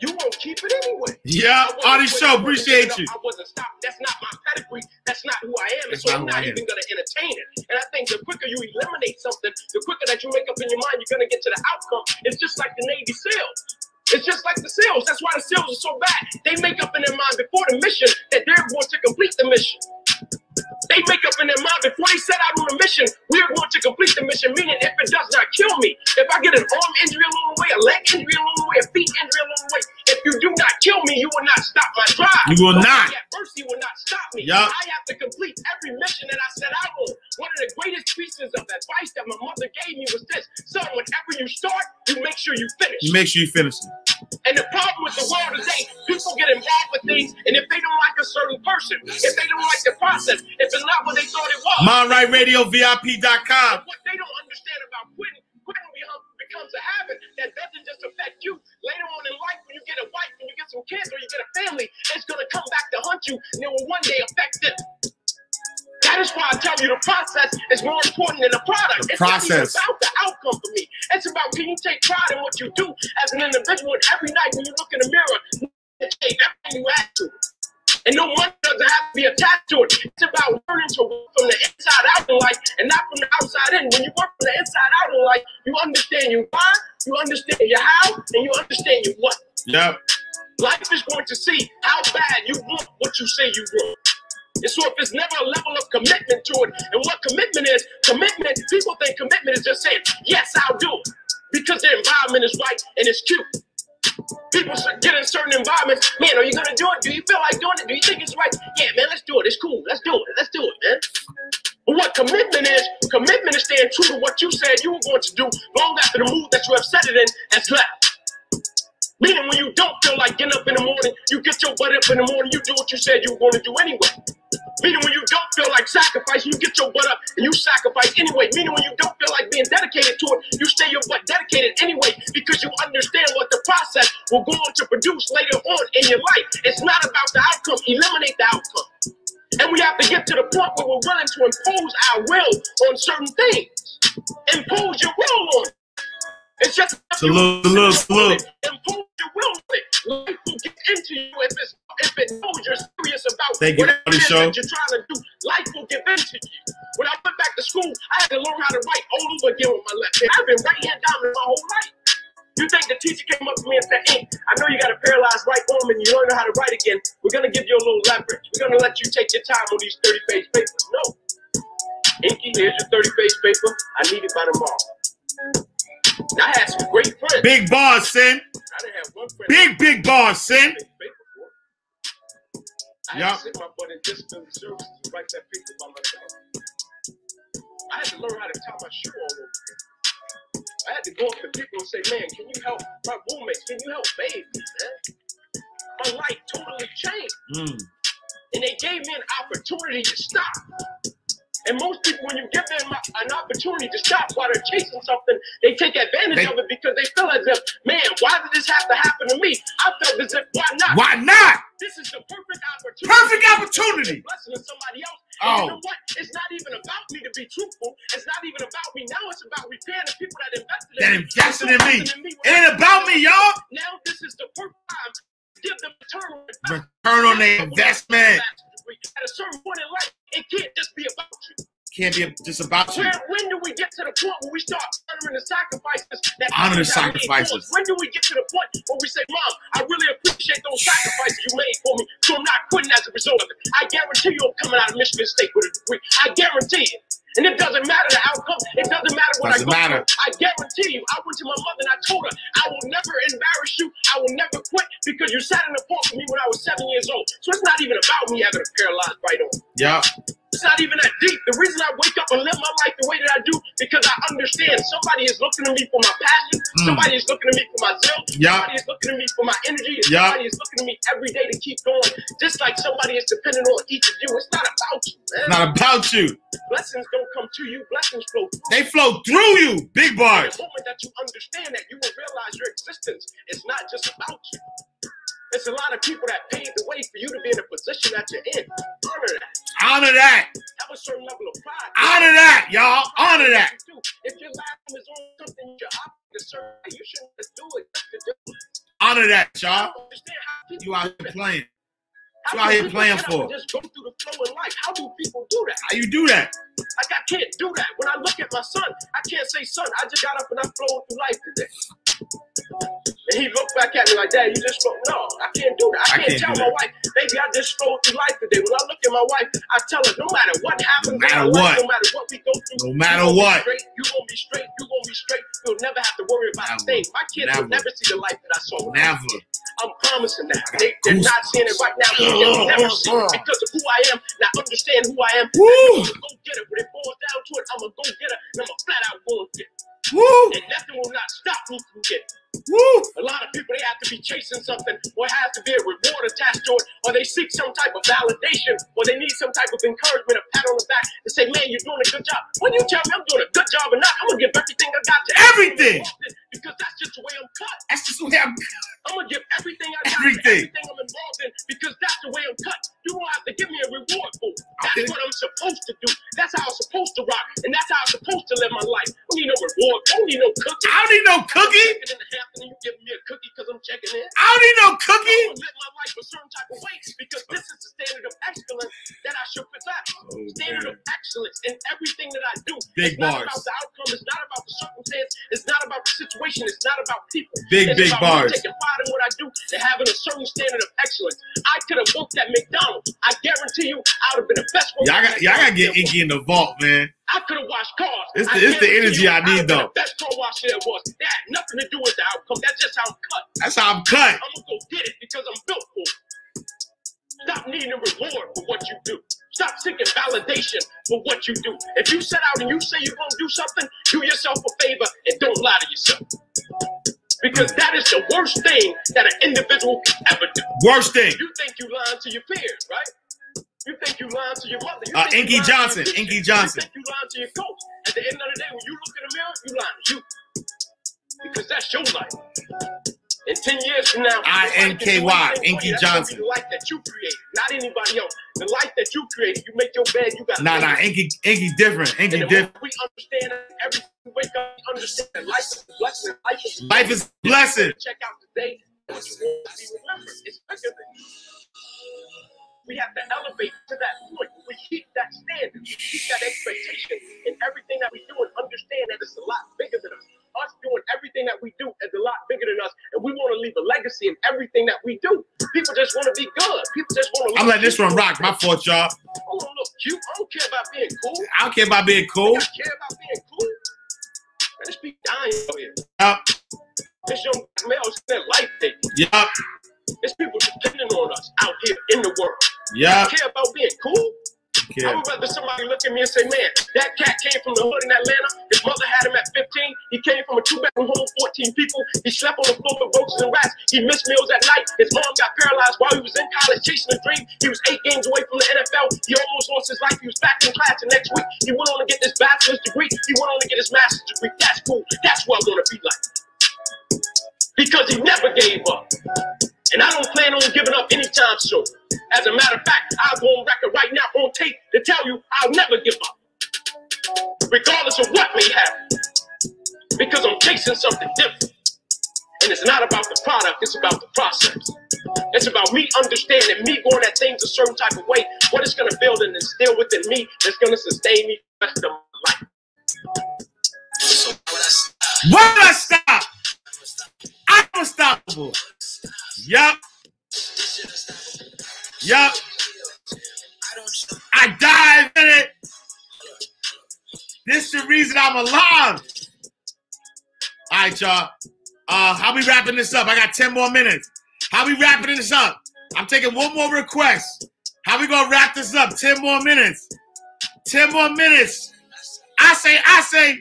you won't keep it anyway. yeah. I wasn't Artie Show, appreciate you. I wasn't stopped. That's not my pedigree. That's not who I am. That's so not I'm not even going to entertain it. And I think the quicker you eliminate something, the quicker that you make up in your mind, you're going to get to the outcome. It's just like the Navy SEALs. It's just like the SEALs. That's why the SEALs are so bad. They make up in their mind before the mission that they're going to complete the mission. They make up in their mind. Before they set out on a mission, we are going to complete the mission, meaning if it does not kill me, if I get an arm injury along the way, a leg injury along the way, a feet injury along the way, if you do not kill me, you will not stop my drive. You will not. Adversity will not stop me. Yup. I have to complete every mission that I set out on. One of the greatest pieces of advice that my mother gave me was this son, whenever you start, you make sure you finish. You make sure you finish it. And the problem with the world today, people get involved with things, and if they don't like a certain person, if they don't like the process, if it's not what they thought it was, MindRightRadioVIP.com. what they don't understand important than the product. The it's not even process. about the outcome for me. It's about can you take pride in what you do as an individual. And every night when you look in the mirror, everything you add to. And no money doesn't have to be attached to it. It's about learning to work from the inside out in life and not from the outside in. When you work from the inside out in life, you understand your why, you understand your how, and you understand your what. Yep. Life is going to see how bad you want what you say you want. And so if it's never a level of commitment to it, and what commitment is, commitment, people think commitment is just saying, yes, I'll do it. Because the environment is right and it's cute. People get in certain environments, man, are you gonna do it? Do you feel like doing it? Do you think it's right? Yeah, man, let's do it. It's cool. Let's do it. Let's do it, man. But what commitment is, commitment is staying true to what you said you were going to do long after the mood that you have set it in has left. Meaning when you don't feel like getting up in the morning, you get your butt up in the morning, you do what you said you were going to do anyway. Meaning when you don't feel like sacrificing, you get your butt up and you sacrifice anyway. Meaning when you don't feel like being dedicated to it, you stay your butt dedicated anyway because you understand what the process will go on to produce later on in your life. It's not about the outcome, eliminate the outcome. And we have to get to the point where we're willing to impose our will on certain things. Impose your will on it. It's just Salute, salute, salute. impose your will on it. Life will get into you if it's if it knows you're serious about Thank you whatever for it is that you're trying to do. Life will give into you. When I went back to school, I had to learn how to write all over again with my left hand. I've been right hand down my whole life. You think the teacher came up to me and said, Hey, I know you got a paralyzed right arm and you learn how to write again. We're gonna give you a little leverage. We're gonna let you take your time on these 30 page papers. No. Inky, here's your 30 page paper. I need it by tomorrow. I had some great friends. Big bars, Sin. I didn't have one friend. Big, big bars, Sin. Page paper for it. I had to sit my butt in disciplinary services to write that paper by myself. I had to learn how to tie my shoe all over again. I had to go up to people and say, man, can you help my roommates? Can you help me, man? My life totally changed. Mm. And they gave me an opportunity to stop. And most people, when you give them an opportunity to stop while they're chasing something, they take advantage They- of it because they feel as if, man, why did this have to happen to me? I felt as if, why not? Why not? This is the perfect opportunity. Perfect opportunity. Blessing to somebody else, Oh. you know what? It's not even about me to be truthful. It's not even about me. Now it's about repaying the people that invested in That me. invested in me. It ain't about me, y'all. Now this is the first time to give them return on investment. Return on their investment. At a certain point in life, it can't just be about you. Can't be just about you. Where, when do we get to the point where we start honoring the sacrifices that Honor the made for us? sacrifices. When do we get to the point where we say, Mom, I really appreciate those sacrifices you made for me, so I'm not quitting as a result of it. I guarantee you I'm coming out of Michigan State with a degree. I guarantee it. And it doesn't matter the outcome. It doesn't matter what Doesn't I go matter. through. I guarantee you. I went to my mother and I told her, I will never embarrass you. I will never quit because you sat in the park with me when I was seven years old. So it's not even about me having a paralyzed right arm. Yeah. It's not even that deep. The reason I wake up and live my life the way that I do because I understand somebody is looking at me for my passion. Mm. Somebody is looking at me for my zeal. Yeah. Somebody is looking at me for my energy. Yeah. somebody is looking at me every day to keep going. Just like somebody is depending on each of you. It's not about you, man. Not about you. Blessings don't come to you. Blessings flow through. They flow through you. Big bars. The moment that you understand that, you will realize your existence is not just about you. It's a lot of people that paved the way for you to be in a position that you're in. Honor that. Honor that. Have a certain level of pride. Honor that, y'all. Honor that. If your life is on something you're you shouldn't do it just to do. Honor that, y'all. I don't understand how people You out here playing. you out here playing for? Just go through the flow in life. How do people do that? How you do that? Like I can't do that. When I look at my son, I can't say, son, I just got up and I flowed through life today. And he looked back at me like, Dad, you just flowed. No, I can't do that. I, I can't, can't tell my wife, baby, I just flowed through life today. When I look at my wife, I tell her, no matter what happens, No matter our life, what. no matter what we go through, No matter you what. straight, you gonna be straight. You gonna be straight. You'll never have to worry about a Never. thing. My kids will Never. never see the life that I saw. Never. I'm promising that. They, they're not seeing it right now. They'll never see it because of who I am. Now understand who I am. Woo. Go get it. When it boils down to it, I'm gonna go get it. And I'm gonna flat out go and get it. Woo. And nothing will not stop me from getting it. Woo. A lot of people they have to be chasing something, or it has to be a reward attached to it, or they seek some type of validation, or they need some type of encouragement, a pat on the back to say, "Man, you're doing a good job." When you tell me I'm doing a good job or not, I'm gonna give everything I got to Everything. because that's just the way I'm cut. That's just the way I'm. I'm gonna give everything I got Everything. to everything I'm involved in because that's the way I'm cut. You don't have to give me a reward for it. That's Okay. what I'm supposed to do. That's how I'm supposed to rock, and that's how I'm supposed to live my life. I don't need no reward. I don't need no cookie. I don't need no cookie. Afternoon, you giving me a cookie because I'm checking in. I don't need no cookie. to live my life a certain type of way because this is the standard of excellence that I should possess. Oh, standard of excellence in everything that I do. Big it's not about the outcome. It's not about the circumstance. It's not about the situation. It's not about people. Big, it's big about bars. taking pride in what I do and having a certain standard of excellence. I could have worked at McDonald's. I guarantee you, I would have been the best. worker Y'all got y'all gotta get Inky in the vault, man. I could have washed cars. It's the- it's the energy you, I need, though. The best car wash there was. That had nothing to do with the outcome. That's just how I'm cut. That's how I'm cut. I'm gonna go get it because I'm built for it. Stop needing a reward for what you do. Stop seeking validation for what you do. If you set out and you say you're gonna do something, do yourself a favor and don't lie to yourself. Because that is the worst thing that an individual can ever do. Worst thing. You think you lying to your peers, right? You think you lying to your mother. You Uh, Inky Johnson. Inky Johnson. You think you lying to your coach. At the end of the day, when you look in the mirror, you lying to you. Because that's your life. In 10 years from now, can do anything for Inky you. That's gonna Johnson. the life that you created, not anybody else. The life that you created, you make your bed, you got Nah, nah. Inky, Inky different. Inky different. we understand that every we wake up, we understand that life is a blessing. Life is Life is blessing. Check out today. What you want to be remembered. It's bigger than you. We have to elevate to that point. We keep that standard, we keep that expectation in everything that we do, and understand that it's a lot bigger than us. Us doing everything that we do is a lot bigger than us, and we want to leave a legacy in everything that we do. People just want to be good. People just want to. I'm letting this one rock. My fault, y'all. I want to look cute. I don't care about being cool. I don't care about being cool. I don't care about being cool. Man, this be dying out here. Yup. This young male their life thing. Yup. There's people depending on us out here in the world. Yeah. I care about being cool. I Yeah. would rather somebody look at me and say, man, that cat came from the hood in Atlanta. His mother had him at 15. He came from a two-bedroom home, 14 people. He slept on the floor with roaches and rats. He missed meals at night. His mom got paralyzed while he was in college chasing a dream. He was eight games away from the NFL. He almost lost his life. He was back in class the next week. He went on to get this bachelor's degree. He went on to get his master's degree. That's cool. That's what I want to be like. Because he never gave up. And I don't plan on giving up anytime soon. As a matter of fact, I'll go on record right now on tape to tell you I'll never give up, regardless of what may happen, because I'm chasing something different. And it's not about the product, it's about the process. It's about me understanding, me going at things a certain type of way, what it's going to build and instill within me that's going to sustain me the rest of my life. So why I stop? Why did I stop? I'm unstoppable. Yup. Yup. I dive in it. This the reason I'm alive. All right, y'all. Uh, how we wrapping this up? I got 10 more minutes. How we wrapping this up? I'm taking one more request. How we gonna wrap this up? 10 more minutes. 10 more minutes. I say, I say,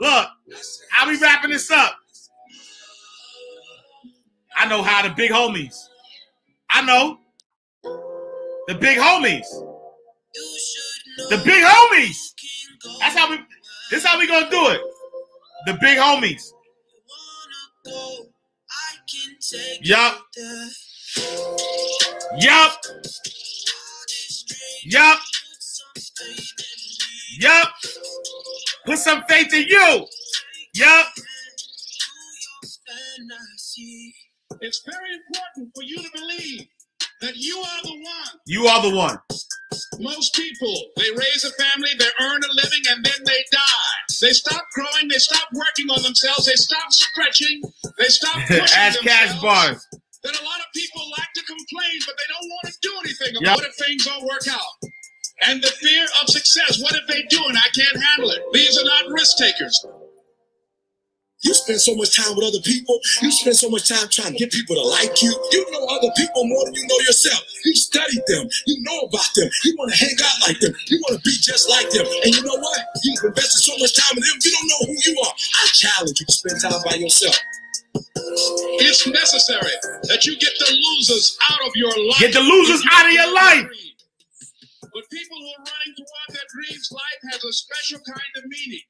look, how we wrapping this up? I know how the big homies. I know. The big homies. The big homies. That's how we this how we gonna do it. The big homies. Yup. Yup. Yup. Yup. Put some faith in you. Yup. To your fantasy. It's very important for you to believe that you are the one. You are the one. Most people, they raise a family, they earn a living, and then they die. They stop growing, they stop working on themselves, they stop stretching, they stop pushing Ash Cash bars. Then a lot of people like to complain, but they don't want to do anything Yep. about what if things don't work out. And the fear of success, what if they do and I can't handle it? These are not risk takers. You spend so much time with other people. You spend so much time trying to get people to like you. You know other people more than you know yourself. You study them. You know about them. You want to hang out like them. You want to be just like them. And you know what? You've invested so much time in them. You don't know who you are. I challenge you to spend time by yourself. It's necessary that you get the losers out of your life. Get the losers out of your life. But people who are running toward their dreams, life has a special kind of meaning.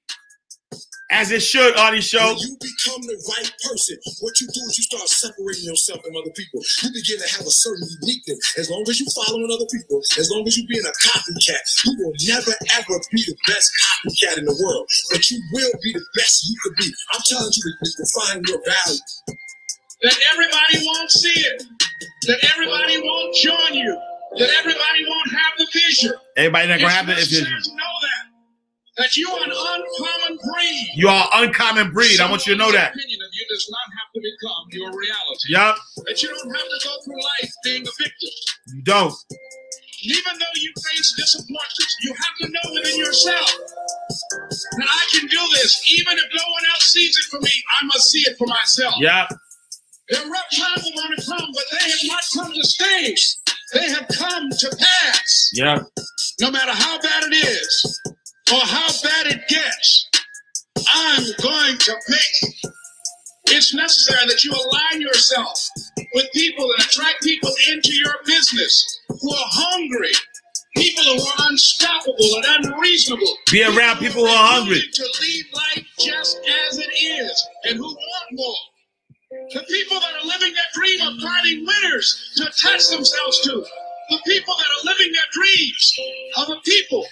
As it should on this show. When you become the right person, what you do is you start separating yourself from other people. You begin to have a certain uniqueness. As long as you following other people, as long as you being a copycat, you will never ever be the best copycat in the world. But you will be the best you could be. I'm telling you to, to find your value. That everybody won't see it. That everybody won't join you. That everybody won't have the vision. Everybody not gonna have It's the necessary vision. to know that. That you are an uncommon breed. You are uncommon breed. I want you to know that. Opinion of you does not have to become your reality. Yep. That you don't have to go through life being a victim. You don't. Even though you face disappointments, you have to know within yourself that I can do this. Even if no one else sees it for me, I must see it for myself. There are rough times are going to come, but they have not come to stay. They have come to pass. Yup. No matter how bad it is or how bad it gets, I'm going to make it. It's necessary that you align yourself with people and attract people into your business who are hungry, people who are unstoppable and unreasonable. Be around people who are hungry. To lead life just as it is and who want more. The people that are living their dream of finding winners to attach themselves to. The people that are living their dreams are the people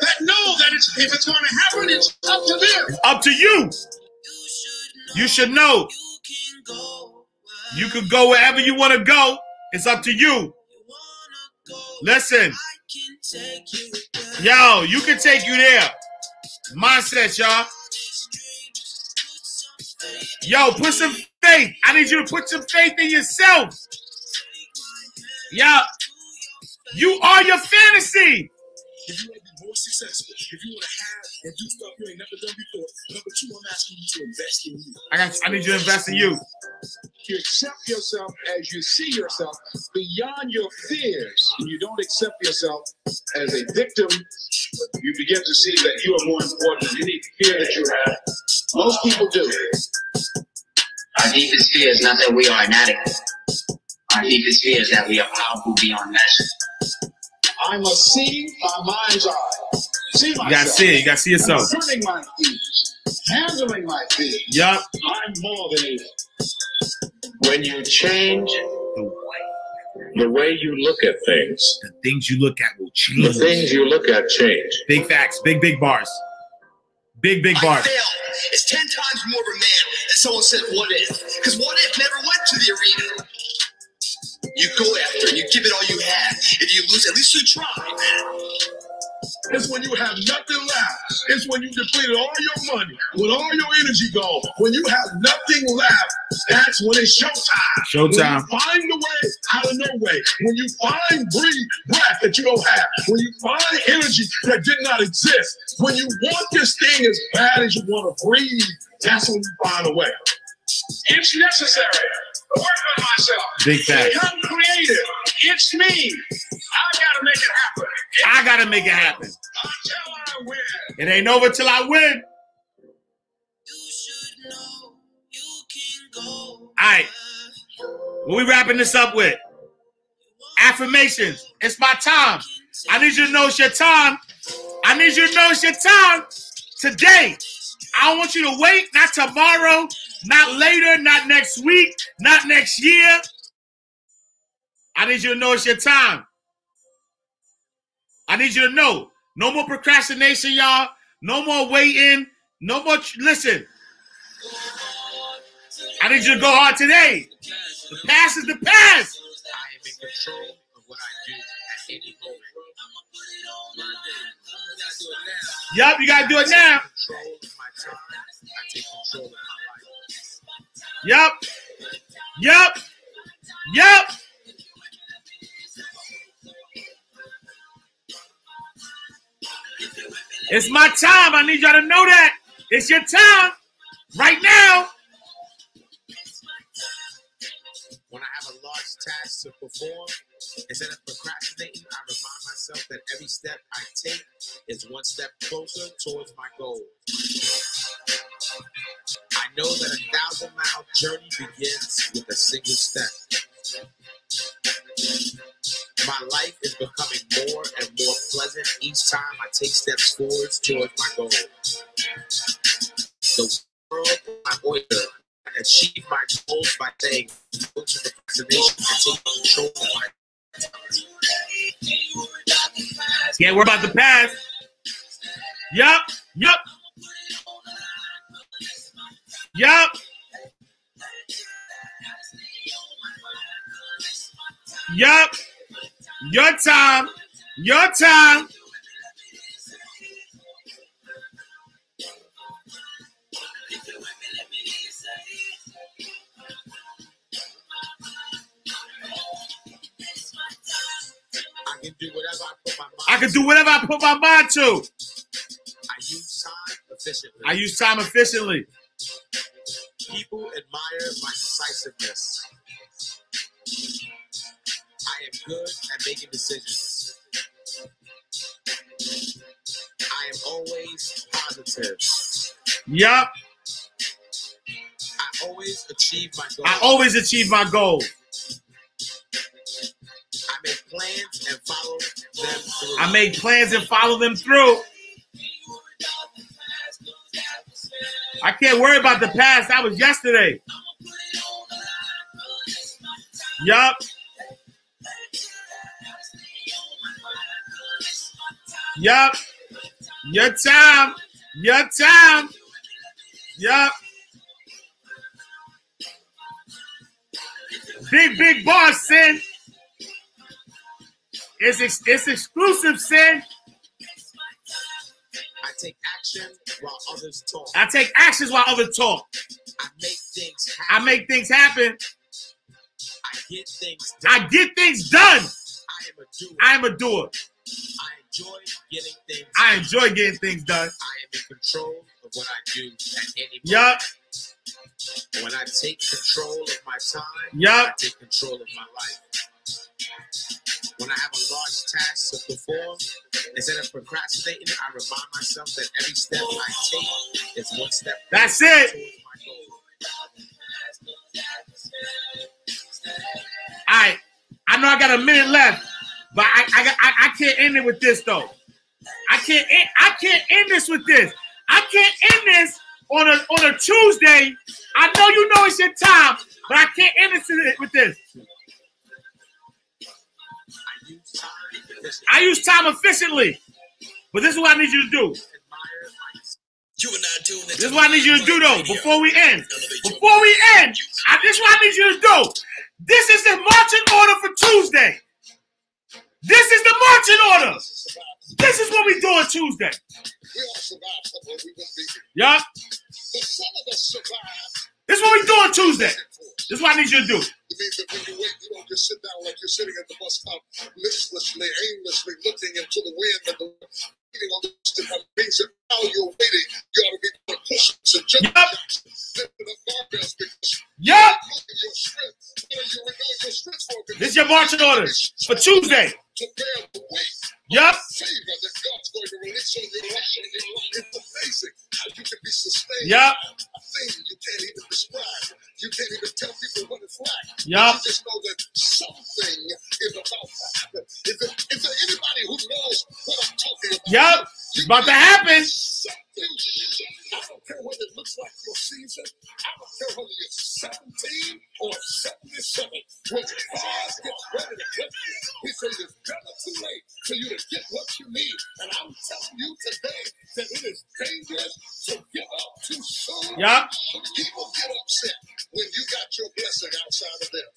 that know that it's, if it's going to happen, it's up to them. Up to you. You should know You can go. wherever you want to go. It's up to you. Listen, yo, you can take you there. Mindset, y'all. Yo, put some faith. I need you to put some faith in yourself. Yeah, you are your fantasy. If you want to be more successful, if you want to have and do stuff you ain't never done before, number two, I'm asking you to invest in you. I got. I need you to invest in you. You accept yourself as you see yourself beyond your fears. And you don't accept yourself as a victim. You begin to see that you are more important than any fear that you have. Most people do. Our deepest fear is not that we are inadequate. Our deepest fear is that we are powerful beyond measure. I must see my mind's eye. See myself. You gotta see it. You gotta see yourself. Confronting my fears. Handling my fears. Yup. I'm more than able. When you change The way you look at things, The things you look at will change. the things you look at change. Big facts. Big big bars. Big big I bars. It's ten times more of a man than someone said what if. Because what if never went to the arena. You go after it. You give it all you have. If you lose, at least you try. It's when you have nothing left. It's when you depleted all your money, when all your energy gone. When you have nothing left, that's when it's showtime. Showtime. When you find the way out of no way. When you find breathe breath that you don't have. When you find energy that did not exist. When you want this thing as bad as you want to breathe, that's when you find a way. It's necessary. Work on myself. Big facts. Become creative. It's me. I gotta make it happen. I gotta make it happen. Until I win. It ain't over till I win. All right. What we wrapping this up with? Affirmations. It's my time. I need you to know it's your time. I need you to know it's your time today. I don't want you to wait, not tomorrow, not later, not next week, not next year. I need you to know it's your time. I need you to know. No more procrastination, y'all. No more waiting. No more. Listen. I need you to go hard today. The past is the past. I am in control of what I do at any moment. Yup, you gotta do it now. Control of my time. I take control of my Yup. Yup. Yup. It's my time. I need y'all to know that. It's your time. Right now. When I have a large task to perform, instead of procrastinating, I remind myself that every step I take is one step closer towards my goal. Know that a thousand mile journey begins with a single step. My life is becoming more and more pleasant each time I take steps forwards towards my goal. The world is my oyster. I achieve my goals by saying no to procrastination and taking control of my Can't worry about to pass. Yup. Yup. Yup. Yup. Your time. Your time. I can do whatever I put my mind I can do whatever I put my mind to. I use time efficiently. I use time efficiently. People admire my decisiveness. I am good at making decisions. I am always positive. Yup. I always achieve my goals. I always achieve my goal. I make plans and follow them through. I make plans and follow them through. I can't worry about the past. That was yesterday. Yup. Yup. Your time. Your time. Yup. Big, big boss, sin. It's, ex- it's exclusive, sin. I take action while others talk. I take actions while others talk. I make things I happen. make things happen. I get things done. I get things done. I am a doer. I am a doer. I enjoy getting things I done. enjoy getting things done. I am in control of what I do at any moment. Yup. When I take control of my time, Yup. I take control of my life. When I have a large task to perform, instead of procrastinating, I remind myself that every step I take is one step That's it. towards my goal. All right. I know I got a minute left, but I I, I I can't end it with this though. I can't end, I can't end this with this. I can't end this on a on a Tuesday. I know you know it's your time, but I can't end this with this. I use time efficiently. But this is what I need you to do. You and I doing This is what I need you to do though. Before we end. Before we end, I, this is what I need you to do. This is the marching order for Tuesday. This is the marching order. This is what we do on Tuesday. We all survived somewhere we wouldn't be here. Yeah. But some of us survived. This is what we do on Tuesday. This is what I need you to do. It means that when you wait, you don't just sit down like you're sitting at the bus stop, listlessly, aimlessly looking into the wind and the waiting on to come. While you're waiting, you ought to be doing push-ups and jumping jacks, lifting up because Yep. renewing your strength. What are you renewing your strength for? This is your marching orders for Tuesday. To bear the weight Yep. favor that God's going to release on your life. It's amazing how you can be sustained Yep. a thing you can't even describe. You can't even tell people what it's like. Yep. You just know that something is about to happen. Is there, is there anybody who knows what I'm talking about? Yep. It's about to happen. I don't care what it looks like season. I don't care you're 17 or 77. When God gets ready to bless you, He says it's never too late for you to get what you need. And I'm telling you today that it is dangerous to give up too soon. Yep. People get upset when you got your blessing outside of them.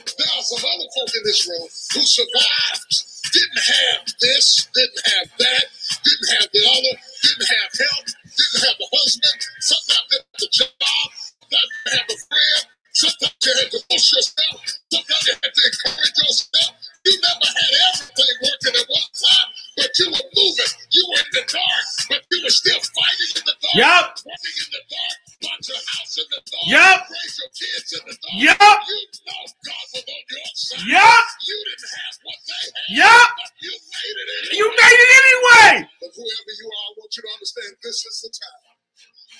Other folk in this room who survived, didn't have this, didn't have that, didn't have the other, didn't have help, didn't have a husband, sometimes didn't have a job, sometimes didn't have a friend, sometimes you had to push yourself, sometimes you had to encourage yourself. You never had everything working at one time, but you were moving. You were in the dark, but you were still fighting in the dark. Yep. Working in the dark, bought your house in the dark. Yep. Raised your kids in the dark. Yep. You know God was on your side. Yep. Didn't have what they. Yep. You made it anyway. You made it anyway. But whoever you are, I want you to understand this is the time.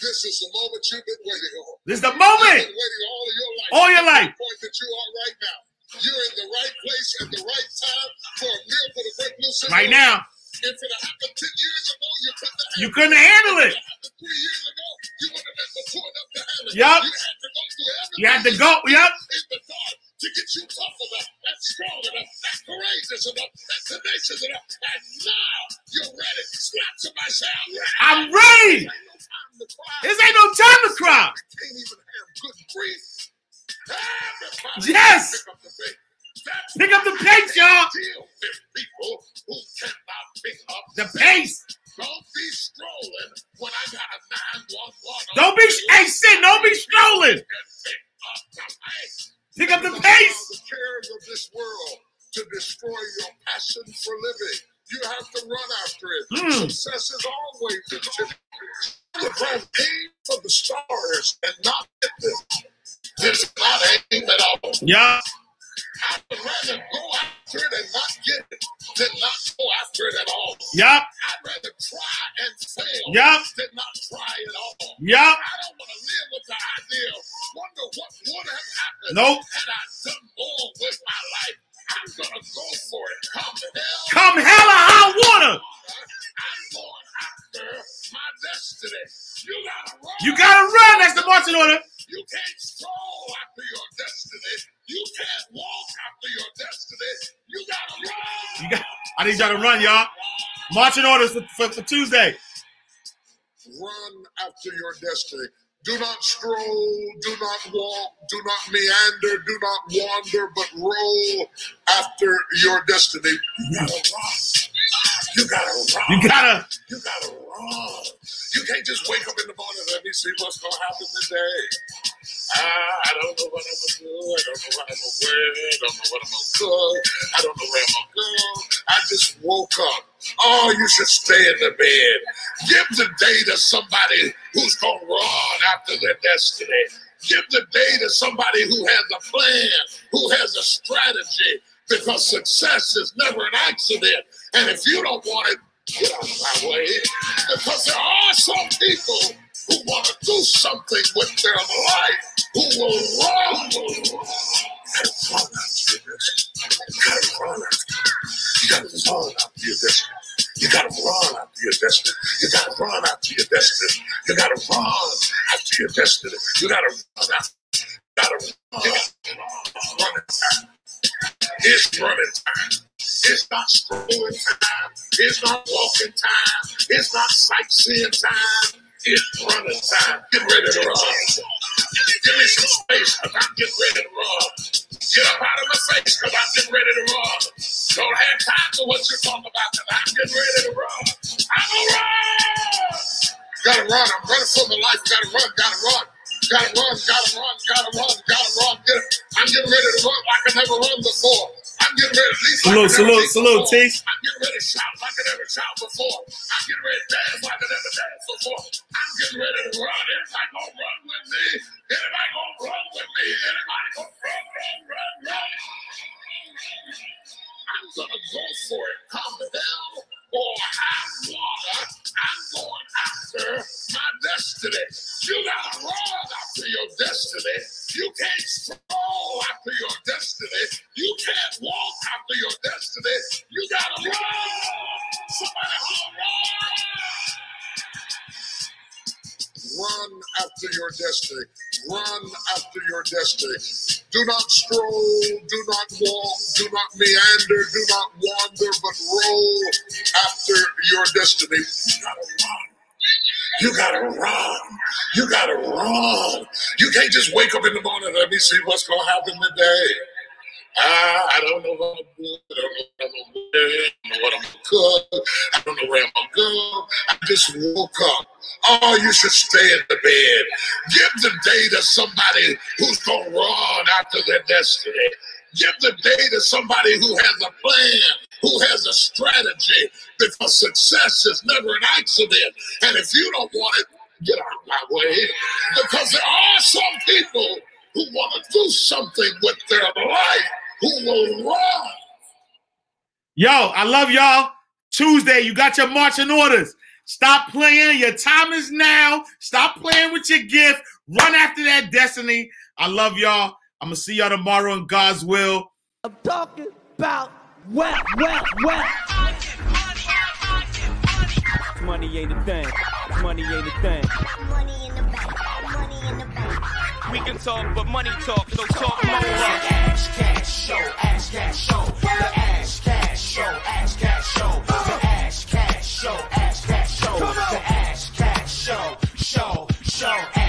This is the moment you've been waiting on. This is the moment. all your life. All your life. The point that you are right now. You're in the right place at the right time for a miracle to break loose. Right now. Life. If it happened 10 years ago, you couldn't have You couldn't handle it. If it happened three years ago, you wouldn't have been mature enough to handle it. Yup. You had to go through everything. You had to go. Yep. to get you tough enough and strong enough and courageous enough and tenacious enough. And now you're ready. Slap somebody say, I'm ready. I'm ready. Ain't no time to cry. This ain't no time to cry. Can't even have good grief. Yes. Pick up the pace. The y'all. I Deal with people who cannot pick up The pace. Don't be strolling when I got a 911. Don't be. Hey, Sid. Don't be strolling. Pick up the pace. The the cares of this world to destroy your passion for living. You have to run after it. Mm. Success is always. You have aim for the stars and not hit them. This is not aim at all. Yeah. I would rather go after it and not get it than not go after it at all. Yep. I'd rather try and fail Yep. than not try at all. Yep. I don't want to live with the idea, wonder what would have happened Nope. had I done more with my life. I'm gonna go for it. Come hell. Come hella high water. I'm going after my destiny. You gotta run. You gotta run. That's the marching order. You can't stroll after your destiny. You can't walk after your destiny. You gotta run. You got. I need y'all to run, y'all. Marching orders for, for, for Tuesday. Run after your destiny. Do not stroll, do not walk, do not meander, do not wander, but roll after your destiny. You gotta run. You gotta run. You gotta. You gotta run. You can't just wake up in the morning and let me see what's gonna happen today. I don't know what I'm gonna do. I don't know what I'm gonna wear. I don't know what I'm gonna cook. I don't know where I'm gonna go. I just woke up. Oh, you should stay in the bed. Give the day to somebody who's gonna run after their destiny. Give the day to somebody who has a plan, who has a strategy, because success is never an accident. And if you don't want it, get out of my way. Because there are some people who want to do something with their life, who will run. And run after destiny. You gotta run after You gotta run after your destiny. You gotta run after your destiny. You gotta run after your destiny. You gotta run after your destiny. You gotta run after. You gotta run. You. Running. It's running time. It's not strolling time. It's not walking time. It's not sightseeing time. It's running time. Get ready to run. Give me some space because I'm getting ready to run. Get up out of my face because I'm getting ready to run. Don't have time for what you're talking about because I'm getting ready to run. I'm gonna run. Gotta run. I'm running for my life. Gotta run. Gotta run. Gotta run. Gotta run. Gotta run. Gotta run. Get. I'm getting ready to run like I never run before. I'm getting ready to leap Salute, like I never salute, salute. T. I'm getting ready to shout like I never shout before. I'm getting ready to dance like I never danced before. I'm getting ready to run. Gonna run with me. Anybody gonna run with me? Anybody gonna run, run, run, run? I'm gonna go for it. Calm down or high wake up in the morning let me see what's gonna happen today. Ah, I don't know what I'm doing. I don't know what I'm gonna do. I don't know what I'm gonna cook. I don't know where I'm gonna go. I just woke up. Oh, you should stay in the bed. Give the day to somebody who's gonna run after their destiny. Give the day to somebody who has a plan, who has a strategy, because success is never an accident. And if you don't want it, get out of my way. Because there are some people who want to do something with their life who will run. Yo, I love y'all. Tuesday, you got your marching orders. Stop playing. Your time is now. Stop playing with your gift. Run after that destiny. I love y'all. I'm gonna see y'all tomorrow in God's will. I'm talking about well, well, well. Money ain't a thing money ain't a thing. Money in the bank, money in the bank. We can talk, but money talk, No talk more. Ash cash show, ash cash show, the ash cash show, ash cash show, the ash cash show, ash cash show, the ash cash show, show, show.